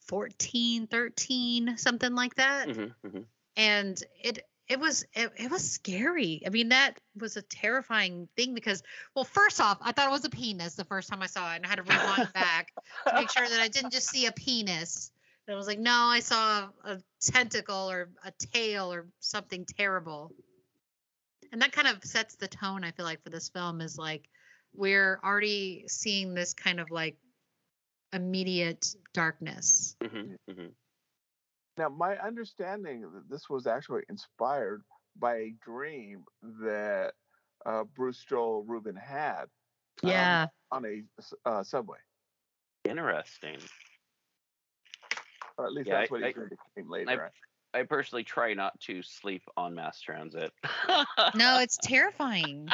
14, 13, something like that.
Mhm, mhm.
And it, it was it, it was scary. I mean, that was a terrifying thing because, well, first off, I thought it was a penis the first time I saw it, and I had to rewind [laughs] back to make sure that I didn't just see a penis. And I was like, no, I saw a tentacle or a tail or something terrible. And that kind of sets the tone, I feel like, for this film is like we're already seeing this kind of like immediate darkness.
Mhm, mhm.
Now, my understanding that this was actually inspired by a dream that uh, Bruce Joel Rubin had um,
Yeah.
on a uh, subway,
Interesting.
or at least
Yeah,
that's
I-
what he
I-
became later.
I- I personally try not to sleep on mass transit.
No, [laughs] it's terrifying.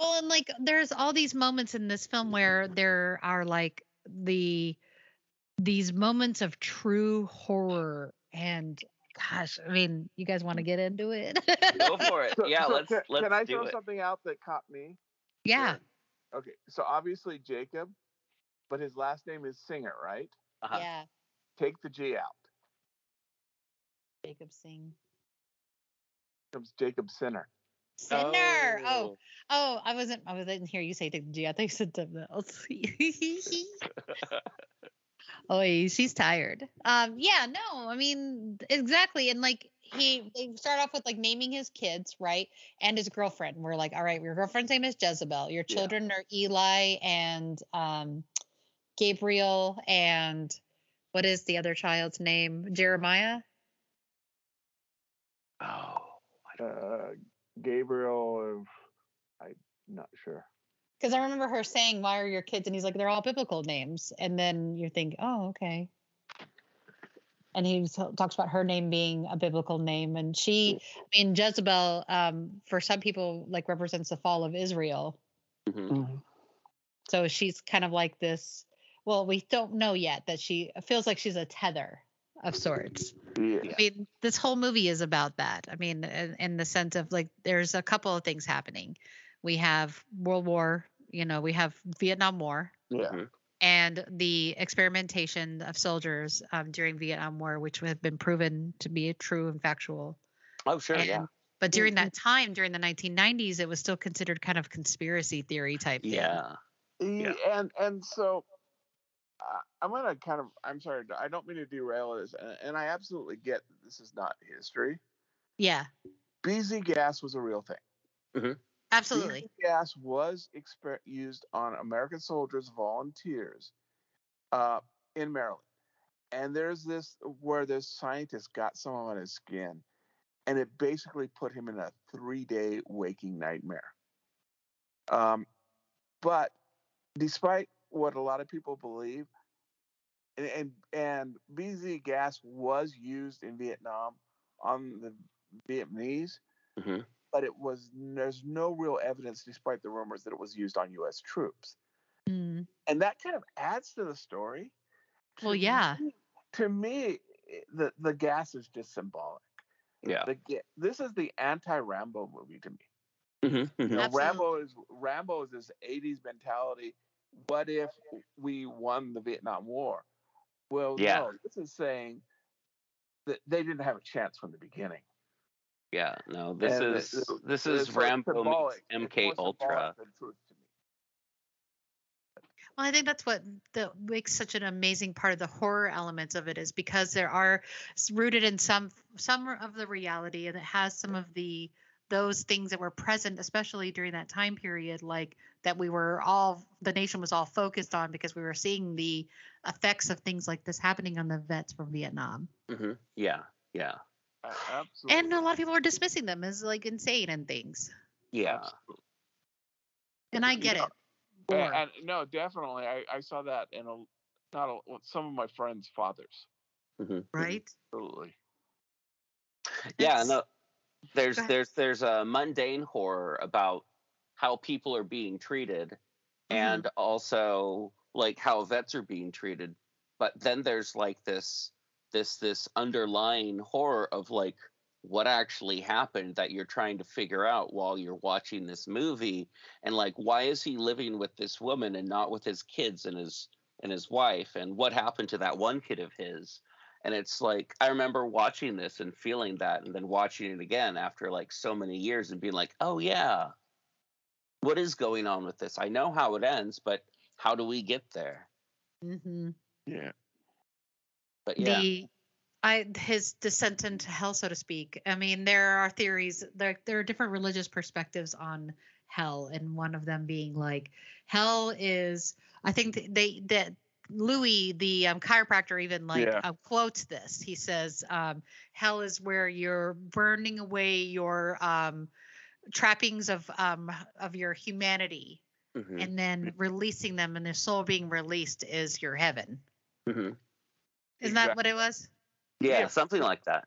well, and like there's all these moments in this film where there are like the these moments of true horror and gosh, I mean, you guys want to get into it?
Go [laughs] for it.
So-
Yeah,
so
let's
can,
let's
can I
do
throw
it.
something out that caught me?
yeah.
Okay, so obviously Jacob, but his last name is Singer, right?
Uh-huh.
Yeah.
Take the G out.
Jacob Singh.
Becomes Jacob Sinner.
Sinner. Oh, oh, I wasn't I wasn't hear you say take the G. I thought you said something else. Oh, she's tired. Um, yeah, no, I mean exactly, and like he they start off with like naming his kids, right, and his girlfriend. We're like, all right, your girlfriend's name is Jezebel. Your
Yeah.
children are Eli and um, Gabriel, and what is the other child's name? Jeremiah.
Oh,
Uh, Gabriel, I'm not sure.
Because I remember her saying, "Why are your kids?" And he's like, "They're all biblical names." And then you think, "Oh, okay." And he talks about her name being a biblical name, and she, I mean, Jezebel, um, for some people, like represents the fall of Israel.
mhm.
So she's kind of like this. Well, we don't know yet that she feels like she's a tether of sorts.
Yeah.
I mean, this whole movie is about that. I mean, in, in the sense of like, there's a couple of things happening. We have World War, you know, we have Vietnam War,
Yeah.
Mhm.
and the experimentation of soldiers um, during Vietnam War, which have been proven to be true and factual.
Oh, sure.
and,
yeah.
But during that time, during the 1990s, it was still considered kind of conspiracy theory type thing.
Mm-hmm.
Yeah.
E- And and so uh, I'm gonna kind of I'm sorry I don't mean to derail this and, and I absolutely get that this is not history.
Yeah,
BZ gas was a real thing.
Absolutely.
Gas was exper- used on American soldiers, volunteers, uh, in Maryland. And there's this where this scientist got some on his skin, and it basically put him in a three-day waking nightmare. Um, but despite what a lot of people believe, and and, and BZ gas was used in Vietnam on the Vietnamese,
Mhm.
But it was there's no real evidence, despite the rumors, that it was used on U.S. troops,
Mm.
and that kind of adds to the story.
Well,
To
yeah.
me- to me, the the gas is just symbolic.
Yeah.
The, this is the anti-Rambo movie to me.
Mhm,
You
mhm.
know,
Absolutely.
Rambo is Rambo is this '80s mentality. What if we won the Vietnam War? Well,
Yeah.
no. This is saying that they didn't have a chance from the beginning.
Yeah. No, this
And it-
is
it-
this is
sort of
Rambo meets MK Ultra.
than truth to me.
Well, I think that's what the, makes such an amazing part of the horror elements of it is because there are s- rooted in some some of the reality and it has some of the those things that were present especially during that time period like that we were all the nation was all focused on because we were seeing the effects of things like this happening on the vets from Vietnam.
hmm Yeah. Yeah.
A- Absolutely.
And a lot of people are dismissing them as like insane and things.
Yeah.
And I
You
get
know,
it.
A-
Horror.
And, no, definitely, I, I saw that in a not a, with some of my friends' fathers.
Mhm.
right?
Absolutely.
Yeah,
It's-
no. There's there's there's a mundane horror about how people are being treated,
Mm-hmm.
and also like how vets are being treated, but then there's like this this this underlying horror of like what actually happened that you're trying to figure out while you're watching this movie and like why is he living with this woman and not with his kids and his and his wife and what happened to that one kid of his and it's like i remember watching this and feeling that and then watching it again after like so many years and being like oh yeah what is going on with this i know how it ends but how do we get there
Mm-hmm.
Yeah.
But yeah
The I his descent into hell, so to speak. I mean, there are theories. There there are different religious perspectives on hell, and one of them being like hell is. I think they that Louis, the um, chiropractor, even like
Yeah.
uh, quotes this. He says, um, "Hell is where you're burning away your um, trappings of um, of your humanity,
Mhm,
and then releasing them, and the soul being released is your heaven."
mhm.
Isn't that what it was?
yeah
Yeah.
something like that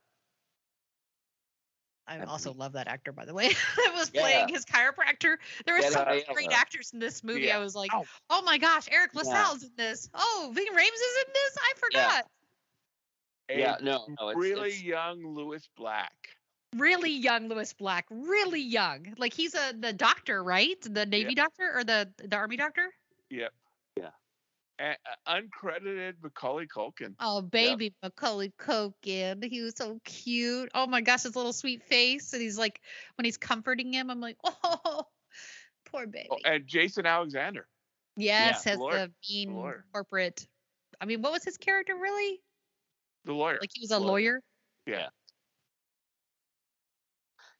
I
I
also love that actor, by the way. [laughs] that was
Yeah.
playing his chiropractor. There were
Yeah,
so many
yeah,
great
yeah.
actors in this movie.
Yeah.
I was like,
Ow.
oh my gosh, Eric
Yeah.
LaSalle's in this. Oh, Ving Rhames is in this. I forgot.
yeah
A
no no it's,
really
it's-
young Lewis Black.
Really young Lewis Black. Really young. Like he's a the doctor, right? The Navy doctor or the the Army doctor?
Yep.
Yeah.
A- uh, uncredited Macaulay Culkin.
Oh, baby Macaulay Culkin. He was so cute. Oh my gosh, his little sweet face. And he's like, when he's comforting him, I'm like, [laughs] oh, poor baby.
Oh, and Jason Alexander.
Yes,
Yeah,
as
lawyer.
the mean
lawyer.
corporate. I mean, what was his character really?
The lawyer.
Like he was a
Lawyer.
lawyer.
yeah.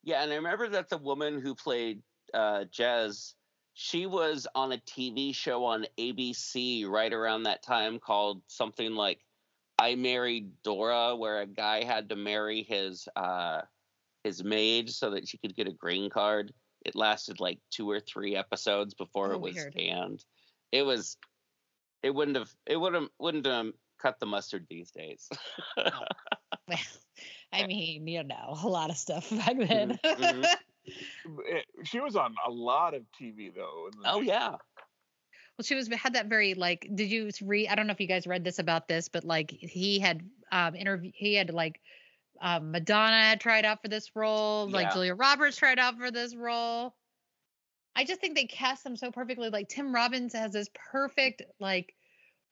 Yeah, and I remember that the woman who played uh, Jez, she was on a TV show on ABC right around that time called something like "I Married Dora," where a guy had to marry his uh, his maid so that she could get a green card. It lasted like two or three episodes before
Oh,
it was
weird.
canned. It was, it wouldn't have, it wouldn't wouldn't have cut the mustard these days.
Well, [laughs] I [laughs] mean, you know, a lot of stuff back then.
mhm.
Eh, She was on a lot of TV though.
oh yeah.
Well, she was had that very like. Did you read? I don't know if you guys read this about this, but like he had um interview. He had like um Madonna had tried out for this role. Like
Yeah.
Julia Roberts tried out for this role. I just think they cast them so perfectly. Like Tim Robbins has this perfect like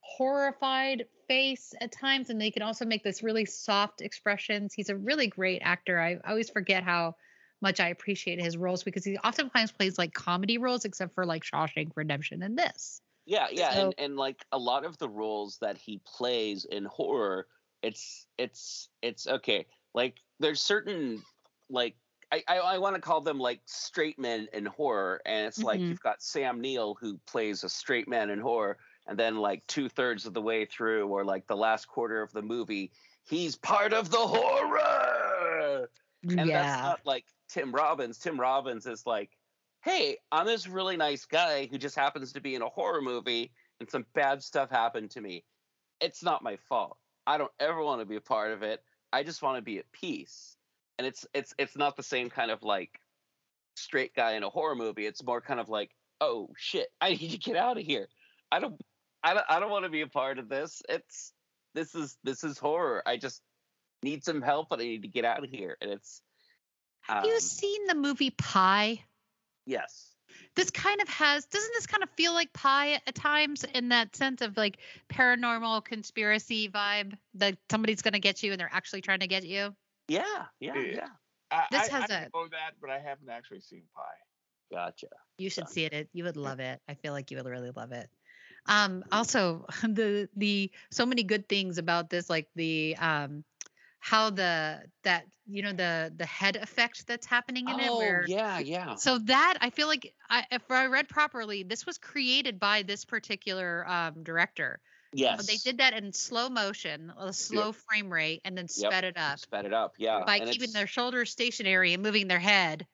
horrified face at times, and they can also make this really soft expressions. He's a really great actor. I, I always forget how much I appreciate his roles because he oftentimes plays like comedy roles, except for like Shawshank Redemption and this.
Yeah, yeah,
So-
and and like a lot of the roles that he plays in horror, it's it's it's okay. Like there's certain like I I, I want to call them like straight men in horror, and it's like
Mhm.
you've got Sam Neill who plays a straight man in horror, and then like two thirds of the way through, or like the last quarter of the movie, he's part of the horror. And that's not like Tim Robbins. Tim Robbins is like, hey, I'm this really nice guy who just happens to be in a horror movie and some bad stuff happened to me. It's not my fault. I don't ever want to be a part of it. I just want to be at peace. And it's it's it's not the same kind of like straight guy in a horror movie. It's more kind of like, oh shit, I need to get out of here. I don't I don't I don't want to be a part of this. It's this is this is horror. I just need some help and I need to get out of here. And it's
Have you
um,
seen the movie Pi?
yes.
This kind of has, doesn't this kind of feel like Pi at times in that sense of like paranormal conspiracy vibe that somebody's going to get you and they're actually trying to get you?
Yeah, yeah,
Yeah.
yeah.
I,
This
I,
has
I
a-
know that, but I haven't actually seen Pi.
Gotcha.
You should
Done.
see it. it. You would love it. I feel like you would really love it. Um, also [laughs] the the so many good things about this, like the um how the that you know the the head effect that's happening in it
Oh, yeah, yeah.
So that I feel like I, if I read properly, this was created by this particular um, director.
Yes.
They did that in slow motion, a slow frame rate, and then
Yep.
sped it up
Sped it up, yeah.
by
and
keeping
it's-
their shoulders stationary and moving their head.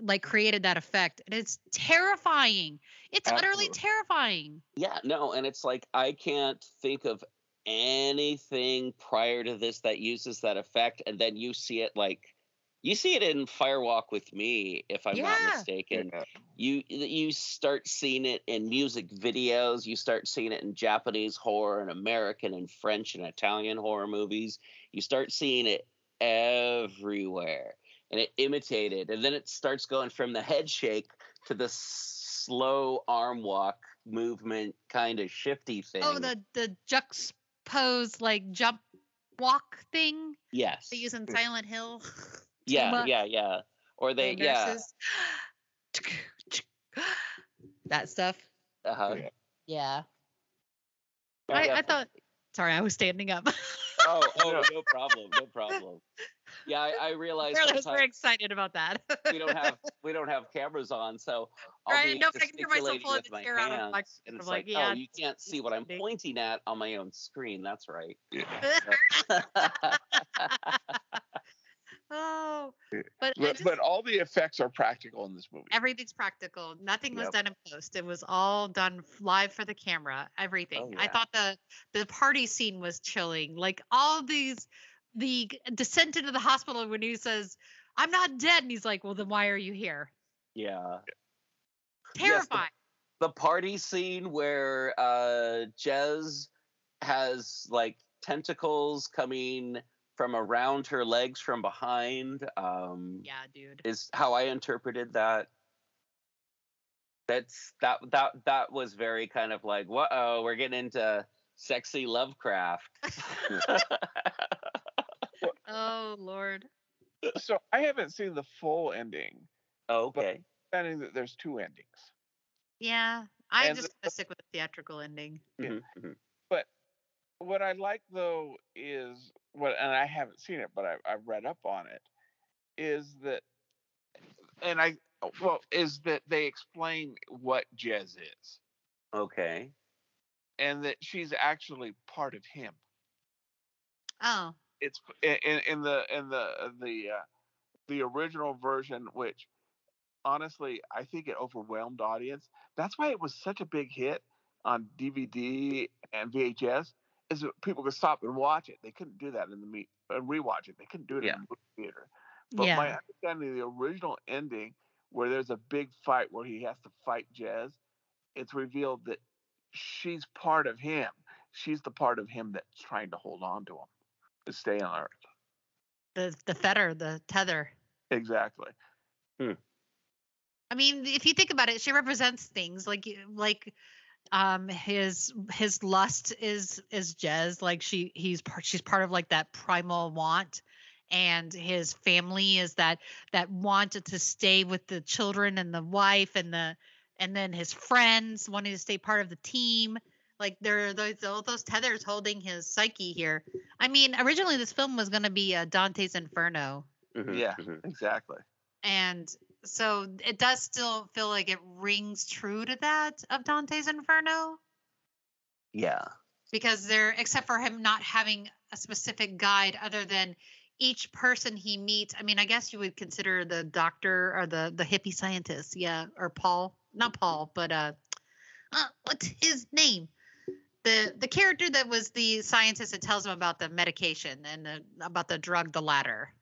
Like created that effect, and it's terrifying. It's utterly terrifying.
Yeah, no, and it's like I can't think of anything prior to this that uses that effect, and then you see it like You see it in Fire Walk with Me, if I'm not mistaken.
Yeah.
You you start seeing it in music videos. You start seeing it in Japanese horror and American and French and Italian horror movies. You start seeing it everywhere, and it imitated. And then it starts going from the head shake to the slow arm walk movement, kind of shifty oh, thing.
Oh, the the juxpose like jump walk thing
yes,
they use in Silent Hill. [laughs]
yeah,
Tuma,
yeah, yeah. Or
the
they, yeah, [gasps]
that stuff.
uh-huh.
Yeah.
Yeah.
Yeah,
I. I thought. Sorry, I was standing up.
Oh, [laughs] oh, no problem, no problem. Yeah, I, I realize
I was very excited about that.
we don't have [laughs] we don't have cameras on, so I'll
Right,
be
no, but I can hear myself pulling
with
the
my
chair out of
hands,
my-
and it's
like,
like,
yeah,
oh, you can't see what I'm pointing at on my own screen. That's right. [laughs]
oh, but,
But,
just-
but all the effects are practical in this movie.
everything's practical. Nothing was
Yep.
done in post. It was all done live for the camera. Everything.
Oh, yeah.
I thought the the party scene was chilling. Like all these, the descent into the hospital when he says, "I'm not dead," and he's like, "Well, then why are you here?"
yeah.
Terrifying.
the party scene where uh Jez has like tentacles coming from around her legs from behind um
yeah, dude.
is how I interpreted that. That's that that that was very kind of like, whoa, we're getting into sexy Lovecraft. [laughs] [laughs] [laughs] [laughs]
Oh Lord.
So I haven't seen the full ending.
okay.
Understanding that there's two endings.
Yeah, I
And
just
the-
gonna stick with the theatrical ending.
Mhm, mhm.
But what I like though is what, and I haven't seen it, but I, I read up on it, is that, and I, well, is that they explain what Jez is,
Okay.
and that she's actually part of him.
Oh,
It's in, in the in the the uh, the original version, which honestly I think it overwhelmed audience. That's why it was such a big hit on DVD and VHS. Is that people could stop and watch it. They couldn't do that in the meet and rewatch it. They couldn't do it
Yeah.
in the movie theater. But
yeah.
my understanding of the original ending, where there's a big fight where he has to fight Jez, it's revealed that she's part of him. She's the part of him that's trying to hold on to him stay on Earth.
the the fetter, the tether.
Exactly.
I mean, if you think about it, she represents things like like um his his lust is is Jez like she he's part she's part of like that primal want and his family is that that wanted to stay with the children and the wife and the and then his friends wanting to stay part of the team like there are those those tethers holding his psyche here i mean originally this film was going to be uh, dante's inferno
Mhm,
Yeah.
mhm.
Exactly.
and so it does still feel like it rings true to that of Dante's Inferno
Yeah.
because there except for him not having a specific guide other than each person he meets. I mean, I guess you would consider the doctor or the the hippie scientist, yeah, or Paul, not Paul, but uh, uh what's his name? The the character that was the scientist that tells him about the medication and the, about the drug, the ladder.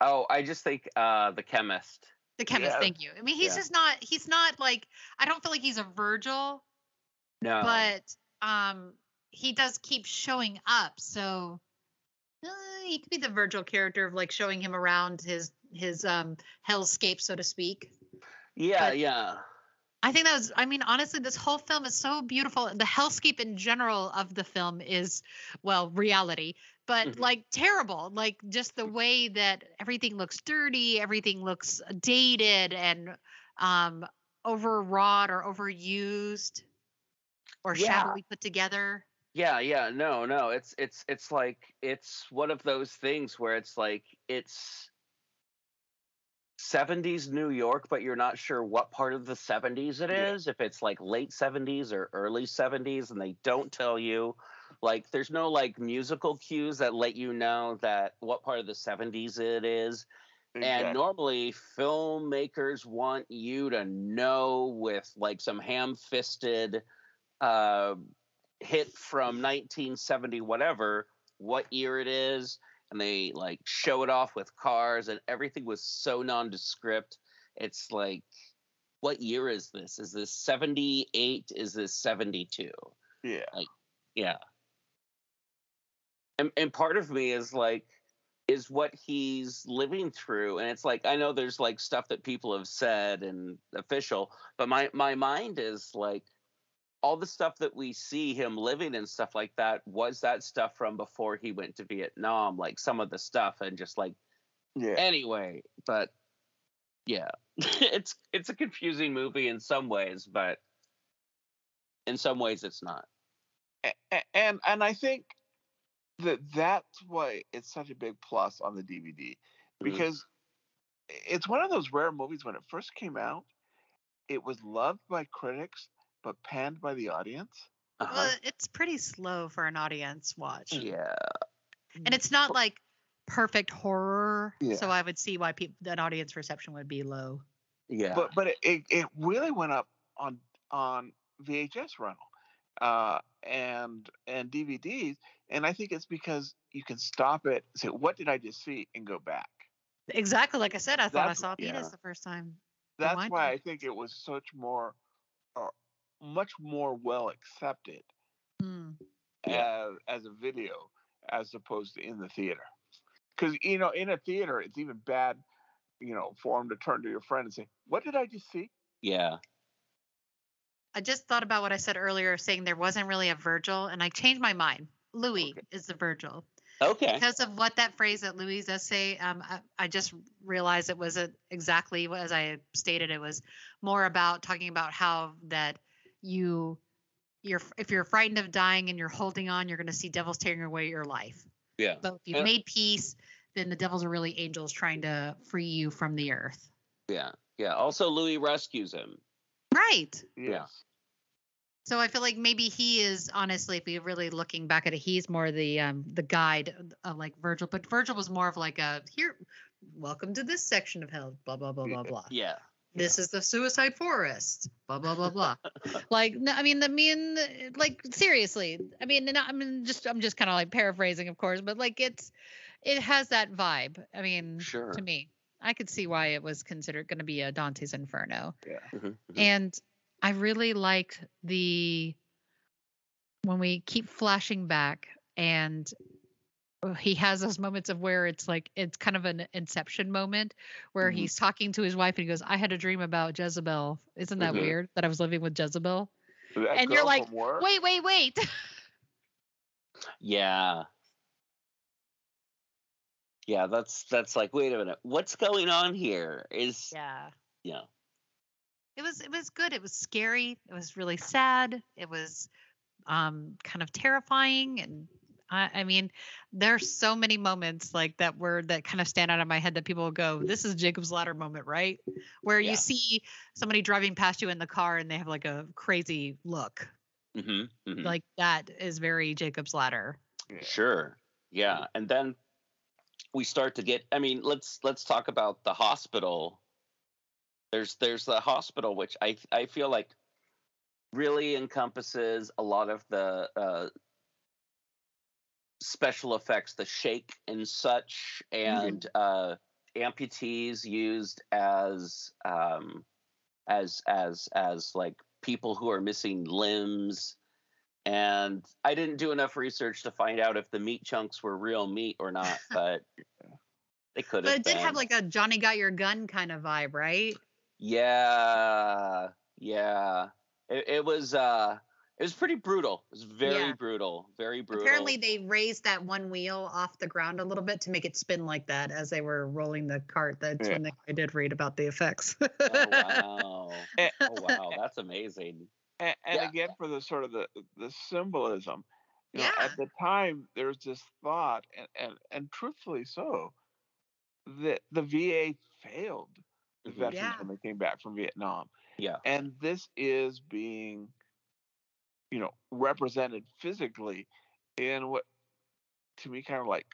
Oh, I just think uh the chemist.
The chemist,
Yeah.
thank you. I mean, he's
Yeah.
just not. He's not like. I don't feel like he's a Virgil,
No.
but um, he does keep showing up. So uh, he could be the Virgil character of like showing him around his his um hellscape, so to speak.
yeah,
but-
yeah.
I think that was. I mean, honestly, this whole film is so beautiful. The hellscape in general of the film is, well, reality, but
Mhm.
like terrible. Like just the way that everything looks dirty, everything looks dated and um, overwrought or overused or
Yeah.
shabbily put together.
Yeah, yeah, no, no. It's it's it's like it's one of those things where it's like it's 70s New York, but you're not sure what part of the 70s it is, Yeah. if it's like late 70s or early 70s and they don't tell you. Like there's no like musical cues that let you know that what part of the 70s it is. And normally filmmakers want you to know with like some ham-fisted uh, hit from 1970 whatever what year it is and they like show it off with cars and everything was so nondescript. It's like, what year is this? Is this 78? Is this 72?
Yeah.
Yeah. And and part of me is like, is what he's living through. And it's like, I know there's like stuff that people have said and official, but my my mind is like all the stuff that we see him living and stuff like that was that stuff from before he went to Vietnam, like some of the stuff and just like
Yeah.
anyway, but yeah. [laughs] it's it's a confusing movie in some ways, but in some ways it's not.
A- a- and and I think that that's why it's such a big plus on the DVD
Mhm.
because it's one of those rare movies when it first came out, it was loved by critics but panned by the audience.
Uh-huh.
Well, it's pretty slow for an audience watch.
Yeah.
And it's not like perfect horror.
Yeah.
So I would see why people that audience reception would be low.
Yeah.
But but it, it, it really went up on on VHS rental uh, and and DVDs, and I think it's because you can stop it, say, "What did I just see?" and go back.
Exactly like I said, I thought I
That's-
saw
yeah.
Venus the first time.
That's why. I think it was such more, uh, much more well accepted.
Yeah.
as as a video as opposed to in the theater. Because you know, in a theater, it's even bad, you know, for him to turn to your friend and say, "What did I just see?"
Yeah.
I just thought about what I said earlier, saying there wasn't really a Virgil, and I changed my mind. Louis
Okay.
is the Virgil.
Okay.
Because of what that phrase that Louis does say, um, I, I just realized it wasn't exactly as I stated. It was more about talking about how that you, you're if you're frightened of dying and you're holding on, you're going to see devils tearing away your life.
Yeah.
But if you've
And-
made peace, then the devils are really angels trying to free you from the earth.
Yeah. Yeah. Also, Louis rescues him.
Right.
Yeah.
So I feel like maybe he is honestly, if you're really looking back at it, he's more the um the guide of like Virgil, but Virgil was more of like a here, welcome to this section of hell, blah blah blah blah blah.
Yeah.
This is the suicide forest, blah blah blah blah. [laughs] like no, I mean, I mean, like seriously, I mean, and I mean, just I'm just kind of like paraphrasing, of course, but like it's it has that vibe. I mean,
Sure.
to me, I could see why it was considered going to be a Dante's Inferno
Mhm, mhm.
and I really liked the when we keep flashing back and he has those moments of where it's like it's kind of an inception moment where
Mhm.
he's talking to his wife and he goes, "I had a dream about Jezebel. Isn't that
Mhm.
weird that I was living with Jezebel?" And you're like, Wait, wait, wait. [laughs]
Yeah. Yeah, that's that's like, wait a minute, what's going on here? Is
yeah.
yeah.
It was it was good. It was scary. It was really sad. It was um kind of terrifying and I, I mean, there's so many moments like that were that kind of stand out in my head that people will go, "This is Jacob's ladder moment, right?" Where
Yeah.
you see somebody driving past you in the car and they have like a crazy look,
Mm-hmm, mm-hmm.
like that is very Jacob's ladder.
Sure. Yeah, and then we start to get. I mean, let's let's talk about the hospital. There's there's the hospital, which I I feel like really encompasses a lot of the uh, special effects, the shake and such, and uh, amputees used as um, as as as like people who are missing limbs and I didn't do enough research to find out if the meat chunks were real meat or not, [laughs] but they could
But it did
been.
have like a Johnny got your gun kind of vibe, right?
yeah, yeah. It, it was uh, it was pretty brutal. It was very
Yeah.
brutal, very brutal.
Apparently, they raised that one wheel off the ground a little bit to make it spin like that as they were rolling the cart. That's
Yeah.
when they, I did read about the effects. [laughs]
Oh wow!
Eh.
oh wow, that's amazing.
and, and
Yeah.
again for the sort of the the symbolism you know,
Yeah.
at the time there was this thought and, and and truthfully so that the va failed the
Mhm.
veterans
Yeah.
when they came back from vietnam
Yeah,
and this is being you know represented physically in what to me kind of like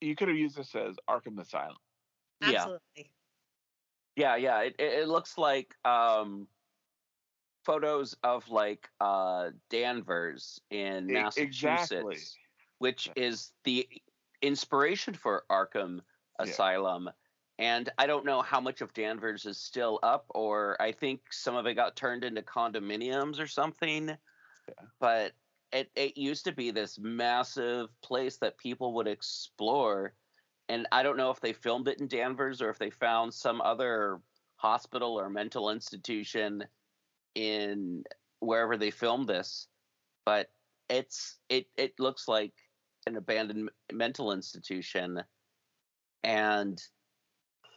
you could have used this as arkham asylum
yeah,
Absolutely.
yeah, yeah. It, it, it looks like um, photos of like uh, Danvers in Massachusetts.
exactly.
which is the inspiration for Arkham
Yeah.
Asylum. And I don't know how much of Danvers is still up, or I think some of it got turned into condominiums or something. But it, it used to be this massive place that people would explore. And I don't know if they filmed it in Danvers or if they found some other hospital or mental institution in wherever they filmed this. But it's it it looks like an abandoned mental institution and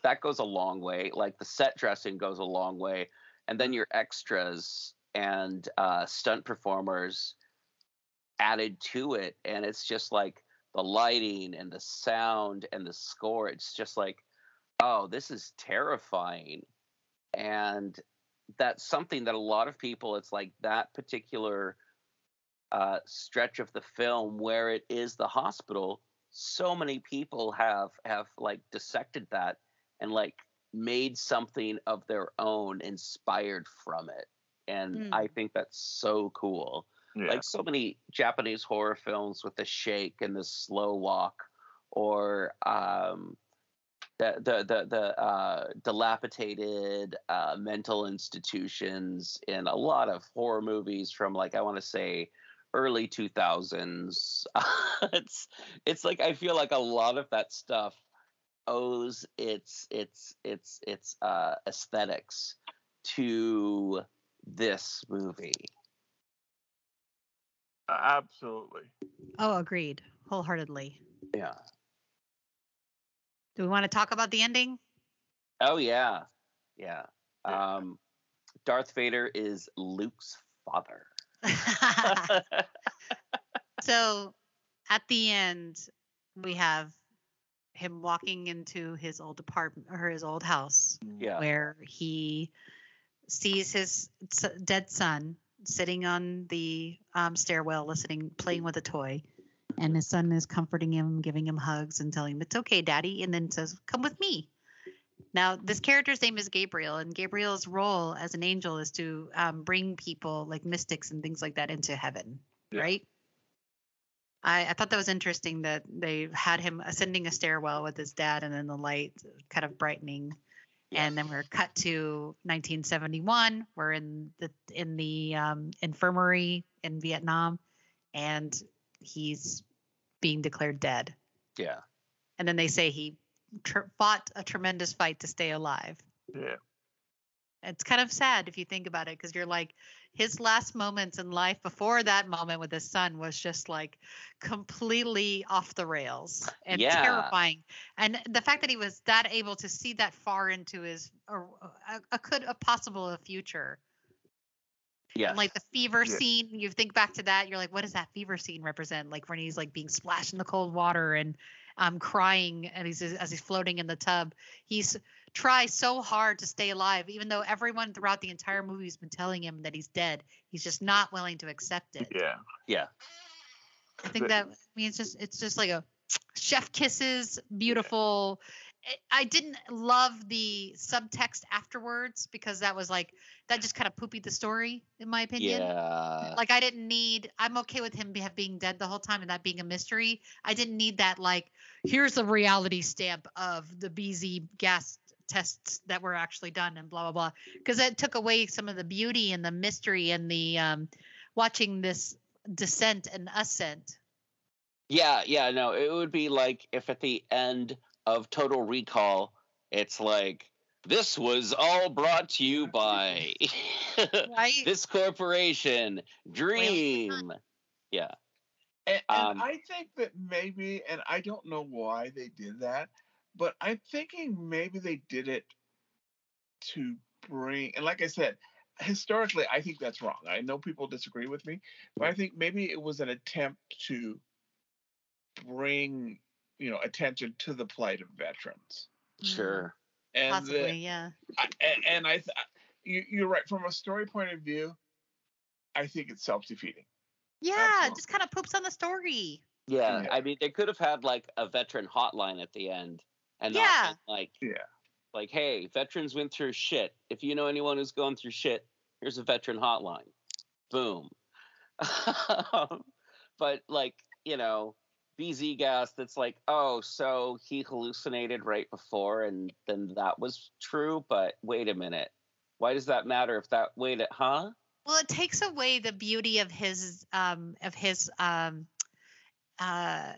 that goes a long way like the set dressing goes a long way and then your extras and uh, stunt performers added to it and it's just like the lighting and the sound and the score it's just like oh this is terrifying. And that's something that a lot of people it's like that particular uh, stretch of the film where it is the hospital so many people have have like dissected that and like made something of their own inspired from it and
Mm.
i think that's so cool
Yeah.
like so many japanese horror films with the shake and the slow walk or um the the the, the uh, dilapidated uh, mental institutions in a lot of horror movies from like I want to say early 2000s. [laughs] it's it's like I feel like a lot of that stuff owes its its its its uh, aesthetics to this movie.
Absolutely.
Oh, agreed. Wholeheartedly.
Yeah.
Do we want to talk about the ending?
Oh yeah, yeah. Um, Darth Vader is Luke's father. [laughs]
so at the end, we have him walking into his old apartment or his old house
Yeah.
where he sees his dead son sitting on the um, stairwell listening playing with a toy. And his son is comforting him giving him hugs and telling him it's okay daddy and then says come with me. Now this character's name is gabriel and gabriel's role as an angel is to um, bring people like mystics and things like that into heaven
Yeah.
right? I, I thought that was interesting that they had him ascending a stairwell with his dad and then the light kind of brightening and then we're cut to 1971 we're in the in the um, infirmary in vietnam and he's being declared dead
Yeah.
and then they say he tr- fought a tremendous fight to stay alive
Yeah.
it's kind of sad if you think about it because you're like his last moments in life before that moment with his son was just like completely off the rails and
Yeah.
terrifying and the fact that he was that able to see that far into his or a, a could a possible future
Yeah.
like the fever
Yeah.
scene you think back to that you're like what does that fever scene represent like when he's like being splashed in the cold water and um crying and he's as he's floating in the tub he's tries so hard to stay alive even though everyone throughout the entire movie has been telling him that he's dead he's just not willing to accept it
Yeah.
yeah.
i think that i mean it's just it's just like a chef kisses beautiful I- didn't love the subtext afterwards because that was like that just kind of poopied the story in my opinion
Yeah.
like I didn't need. I'm okay with him be, being dead the whole time and that being a mystery. I didn't need that. Like, here's the reality stamp of the BZ gas tests that were actually done and blah blah blah. Because it took away some of the beauty and the mystery and the um, watching this descent and ascent.
Yeah, yeah, no, it would be like if at the end of Total Recall, it's like, this was all brought to you by [laughs]
Right?
this corporation, Dream. Yeah,
And, and
Um,
I think that maybe, and I don't know why they did that, but I'm thinking maybe they did it to bring, and like I said, historically, I think that's wrong. I know people disagree with me, but I think maybe it was an attempt to bring, you know, attention to the plight of veterans. Mm-hmm.
sure.
And the-
Possibly, yeah.
I, a- and I, th- you, you're right. From a story point of view, I think it's self-defeating.
Yeah, it
Absolutely.
just kind of poops on the story.
Yeah,
Yeah.
I mean, they could have had like a veteran hotline at the end, and
Yeah.
been like,
Yeah.
like, hey, veterans went through shit. If you know anyone who's going through shit, here's a veteran hotline. Boom. [laughs] but like, you know, BZ gas that's like, oh, so he hallucinated right before and then that was true, but wait a minute. Why does that matter if that wait a huh?
Well, it takes away the beauty of his um of his um uh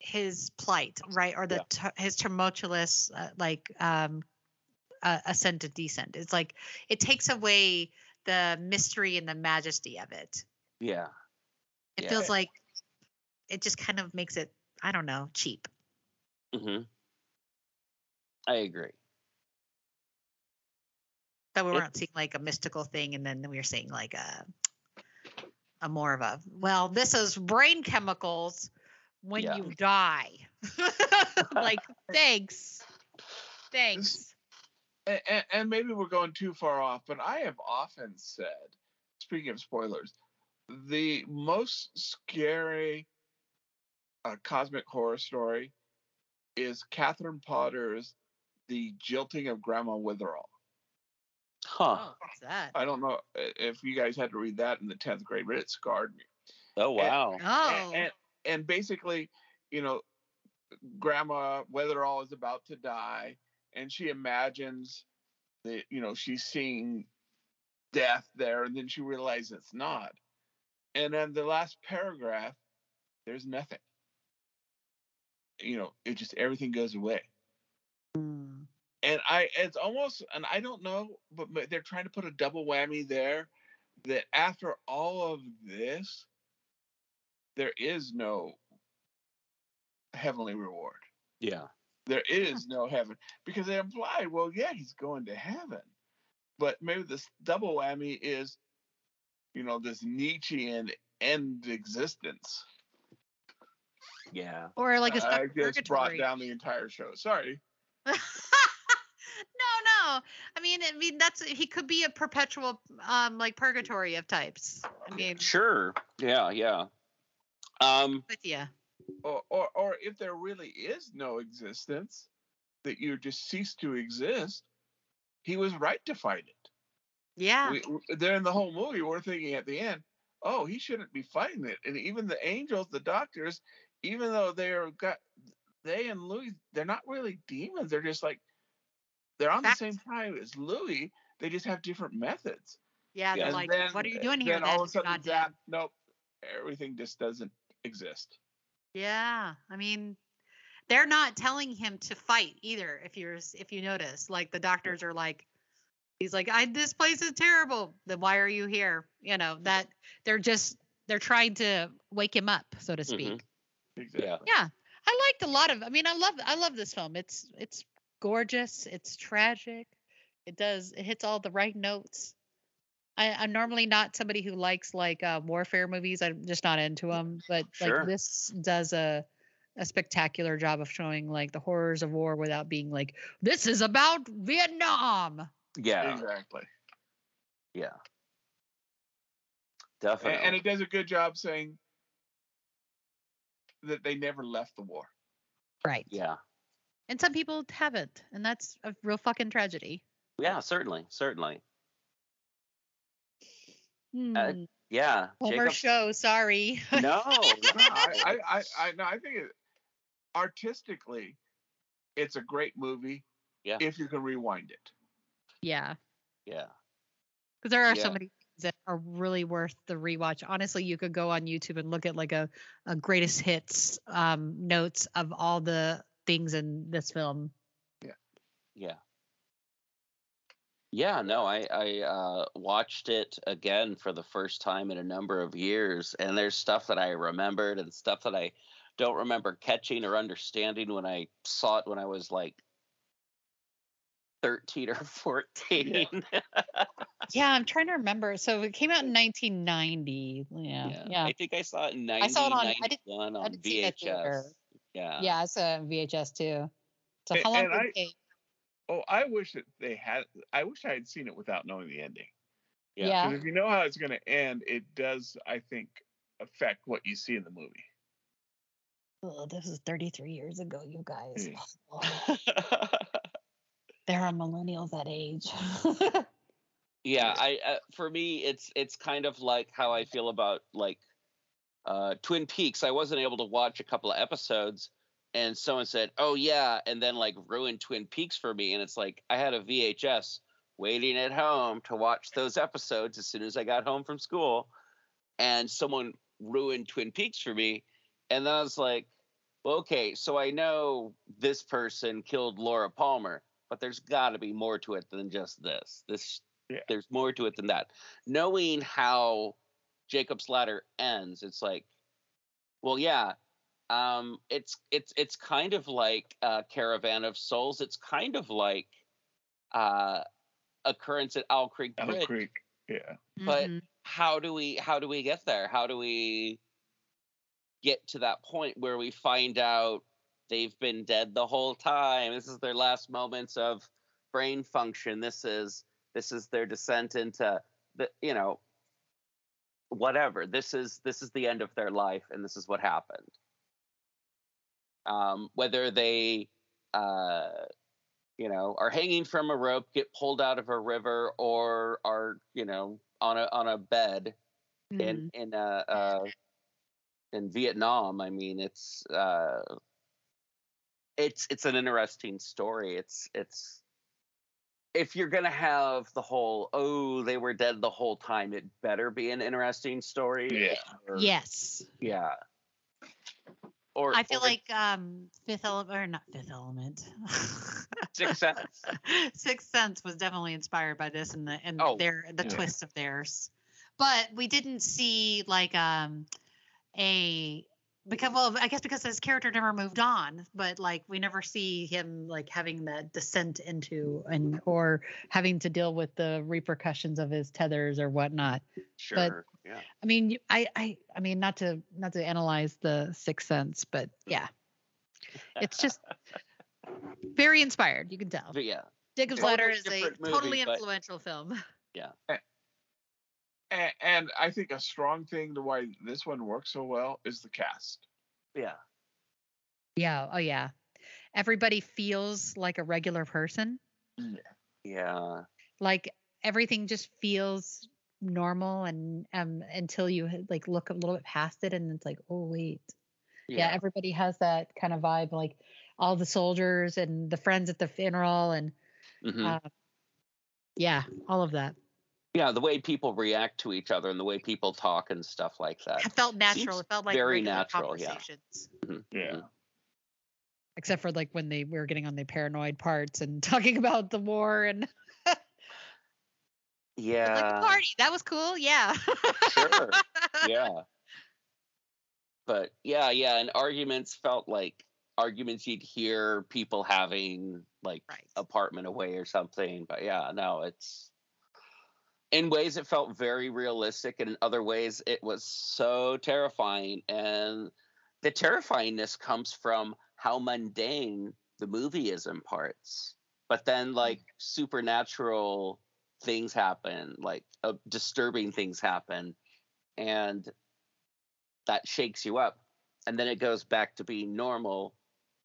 his plight, right? Or the
Yeah.
his tumultuous uh, like um uh, ascent and descent. It's like it takes away the mystery and the majesty of it.
Yeah.
It
Yeah.
feels like it just kind of makes it I don't know cheap.
Mm-hmm. I agree.
That we
It-
weren't seeing like a mystical thing, and then we were seeing like a a more of a well, this is brain chemicals when
Yeah.
you die. [laughs] like [laughs] thanks, thanks.
and, and maybe we're going too far off, but I have often said, speaking of spoilers, the most scary uh, cosmic horror story is Katherine Porter's The Jilting of Grandma Weatherall.
Huh.
Oh, what's that?
I don't know if you guys had to read that in the 10th grade, but it scarred me.
Oh wow.
Oh,
And, and, basically, you know, Grandma Weatherall is about to die, and she imagines that, you know, she's seeing death there, and then she realizes it's not. And then the last paragraph, there's nothing. You know, it just everything goes away.
Mm.
And I, it's almost, and I don't know, but they're trying to put a double whammy there that after all of this, there is no heavenly reward.
Yeah.
There is no heaven because they implied, well, yeah, he's going to heaven, but maybe this double whammy is, you know, this Nietzschean end existence.
Yeah.
or like a
I
stuck
just brought down the entire show. Sorry. [laughs]
no, no. I mean, I mean that's he could be a perpetual um like purgatory of types. I mean,
Sure. Yeah, yeah. Um
with you.
or, or or if there really is no existence that you just cease to exist he was right to fight it
Yeah.
we, w- there in the whole movie we're thinking at the end oh he shouldn't be fighting it and even the angels the doctors even though they're got they and louis they're not really demons they're just like they're on the same time as louis they just have different methods
yeah. They're
And
like,
then-
what are you doing here?
then all of a sudden
Goddamn.
zap, nope everything just doesn't exist
Yeah, I mean, they're not telling him to fight either. If you're if you notice, like the doctors are like, he's like, I this place is terrible. Then why are you here? You know that they're just they're trying to wake him up, so to speak.
Mhm.
exactly
Yeah, I liked a lot of. I mean, I love I love this film. It's it's gorgeous. It's tragic. It does it hits all the right notes. I, I'm normally not somebody who likes like uh, warfare movies. I'm just not into them. But
Sure.
like this does a a spectacular job of showing like the horrors of war without being like this is about Vietnam.
yeah.
exactly
Yeah.
A-
Definitely.
and it does a good job saying that they never left the war.
Right.
yeah.
And some people haven't, and that's a real fucking tragedy.
Yeah, certainly. Certainly.
Hmm.
Yeah.
Homer
Jacob-
show. Sorry. [laughs]
No, no.
I, I, I, I, no, I think it, artistically, it's a great movie.
Yeah.
If you can rewind it.
yeah.
yeah.
because there are
Yeah.
so many things that are really worth the rewatch. Honestly, you could go on YouTube and look at like a, a greatest hits um, notes of all the things in this film.
Yeah. Yeah, no, I I uh, watched it again for the first time in a number of years, and there's stuff that I remembered and stuff that I don't remember catching or understanding when I saw it when I was like 13 or [laughs] 14.
Yeah, [laughs] I'm trying to remember. So it came out in 1990. Yeah, yeah,
I think I saw it in 90,
I saw it on- I did-
91
I
on
did see it at theater.
VHS. Yeah.
yeah. It's a VHS too. So how long
and
did
I-
it take?
Oh, I wish that they had. I wish I had seen it without knowing the ending.
Yeah.
Yeah.
Because if you know how it's going to end, it does, I think, affect what you see in the movie.
Oh, this is 33 years ago, you guys.
Yeah.
Oh, [laughs] there are millennials that age. [laughs]
yeah i uh, for me it's it's kind of like how i feel about like uh, Twin Peaks. I wasn't able to watch a couple of episodes, and someone said, "Oh yeah," and then like ruined Twin Peaks for me. And it's like I had a VHS waiting at home to watch those episodes as soon as I got home from school, and someone ruined Twin Peaks for me. And then I was like, well, okay, so I know this person killed Laura Palmer, but there's got to be more to it than just this. This
Yeah.
there's more to it than that. Knowing how Jacob's Ladder ends, it's like, well, yeah, um, it's it's it's kind of like uh, Carnival of Souls. It's kind of like uh, occurrence at Owl Creek
Owl
Bridge.
Creek. Yeah.
But
Mhm.
how do we how do we get there? How do we get to that point where we find out they've been dead the whole time? This is their last moments of brain function. This is this is their descent into the you know whatever. This is this is the end of their life and this is what happened. Um, whether they uh you know are hanging from a rope get pulled out of a river or are you know on a on a bed in in uh, uh in Vietnam I mean it's uh it's it's an interesting story it's it's if you're going to have the whole oh they were dead the whole time it better be an interesting story
Yeah.
or-
Yes.
yeah or
I feel
or
like um Fifth Element or not Fifth Element. [laughs]
Sixth Sense.
Sixth Sense was definitely inspired by this and the and
Oh,
their the
yeah.
twist of theirs. But we didn't see like um a because well I guess because his character never moved on, but like we never see him like having that descent into and or having to deal with the repercussions of his tethers or whatnot.
sure yeah
I mean, I, I, I mean, not to, not to analyze the Sixth Sense, but yeah, it's just [laughs] very inspired. You can tell.
but yeah
Jacob's
Totally
Ladder is a
different movie,
totally
but-
influential film.
Eh, And, and I think a strong thing to why this one works so well is the cast.
yeah
Yeah. Oh yeah. Everybody feels like a regular person.
yeah Yeah.
Like everything just feels normal, and um, until you like look a little bit past it, and it's like, oh wait, yeah. everybody has that kind of vibe like all the soldiers and the friends at the funeral and
Mhm.
uh, yeah all of that
yeah the way people react to each other and the way people talk and stuff like that.
It felt natural.
Seems
it felt like
very
regular
natural, yeah.
conversations.
Mm-hmm, yeah. Mm-hmm.
except for like when they we were getting on the paranoid parts and [laughs] talking about the war and [laughs] like
yeah.
the party. That was cool. Yeah.
Sure. Yeah. [laughs] But yeah yeah and arguments felt like arguments you'd hear people having like
right.
apartment away or something but yeah no it's in ways it felt very realistic and in other ways it was so terrifying and the terrifyingness comes from how mundane the movie is in parts. But then like supernatural things happen like uh, disturbing things happen and that shakes you up. And then it goes back to being normal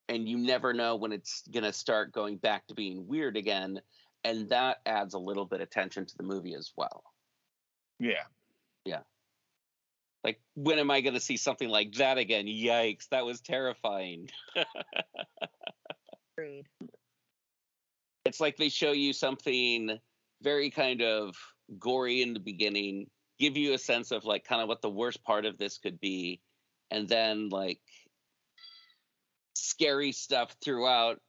and you never know when it's going to start going back to being weird again and that adds a little bit of tension to the movie as well
Yeah. Yeah.
Like when am i going to see something like that again yikes that was terrifying [laughs]
Agreed.
it's like they show you something very kind of gory in the beginning give you a sense of like kind of what the worst part of this could be and then like scary stuff throughout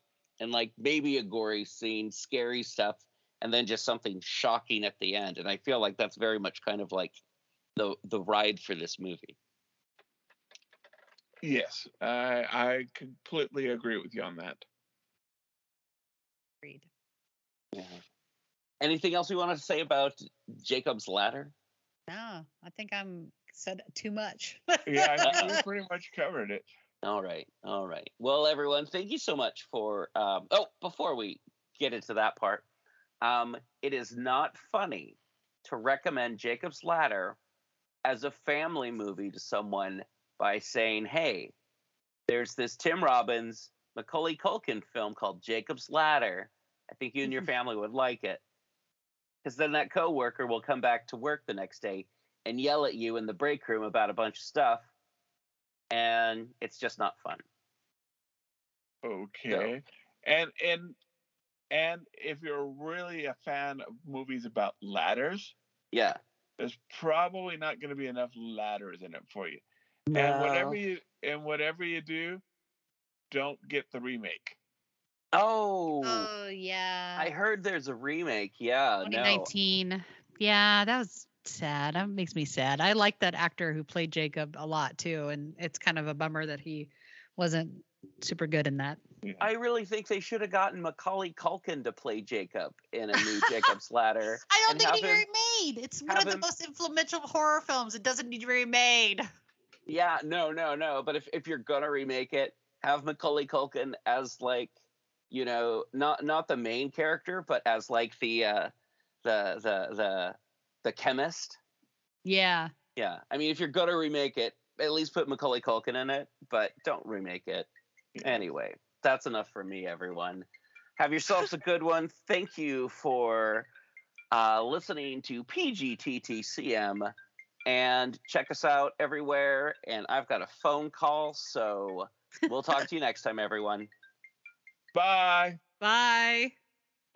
and like maybe a gory scene scary stuff and then just something shocking at the end and i feel like that's very much kind of like the the ride for this movie
Yes. I I completely agree with you on that.
Agreed.
yeah anything else you want to say about jacob's ladder
no i think i'm said too much
Yeah, I think [laughs] we pretty much covered it.
All right. All right. Well, everyone, thank you so much for. Um, oh, before we get into that part, um, it is not funny to recommend Jacob's Ladder as a family movie to someone by saying, hey, there's this Tim Robbins, Macaulay Culkin film called Jacob's Ladder. I think you and your [laughs] family would like it. Because then that coworker will come back to work the next day and yell at you in the break room about a bunch of stuff and it's just not fun.
Okay. And and and if you're really a fan of movies about ladders,
Yeah.
there's probably not going to be enough ladders in it for you. And whatever you and whatever you do, don't get the remake.
Oh,
Oh yeah.
I heard there's a remake. Yeah, no.
2019. Yeah, that was sad. That makes me sad. I like that actor who played Jacob a lot too, and it's kind of a bummer that he wasn't super good in that.
I really think they should have gotten Macaulay Culkin to play Jacob in a new Jacob's Ladder. [laughs]
I don't think
have
it
him-
needs remade. It's one of the
him-
most influential horror films. It doesn't need to be remade.
Yeah, no, no, no. But if, if you're gonna remake it, have Macaulay Culkin as like, you know, not not the main character, but as like the uh the the the the chemist.
Yeah.
Yeah. I mean if you're gonna remake it, at least put Macaulay Culkin in it, but don't remake it. Anyway, that's enough for me, everyone. Have yourselves a good one. Thank you for uh, listening to PGTTCM and check us out everywhere. And I've got a phone call, so we'll talk to you next time, everyone. [laughs]
Bye.
Bye.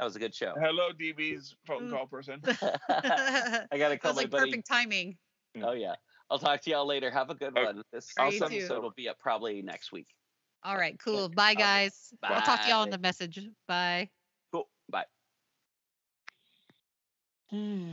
That was a good show.
Hello, DB's phone call person. [laughs]
I gotta call
That
call
was
my
like
buddy.
perfect timing.
Oh yeah. I'll talk to y'all later. Have a good
Uh,
one. This
All right, you
episode
too.
will be up probably next week.
All right, cool. Bye,
right.
guys. I'll talk to y'all in the message. Bye.
Cool. Bye.
Hmm.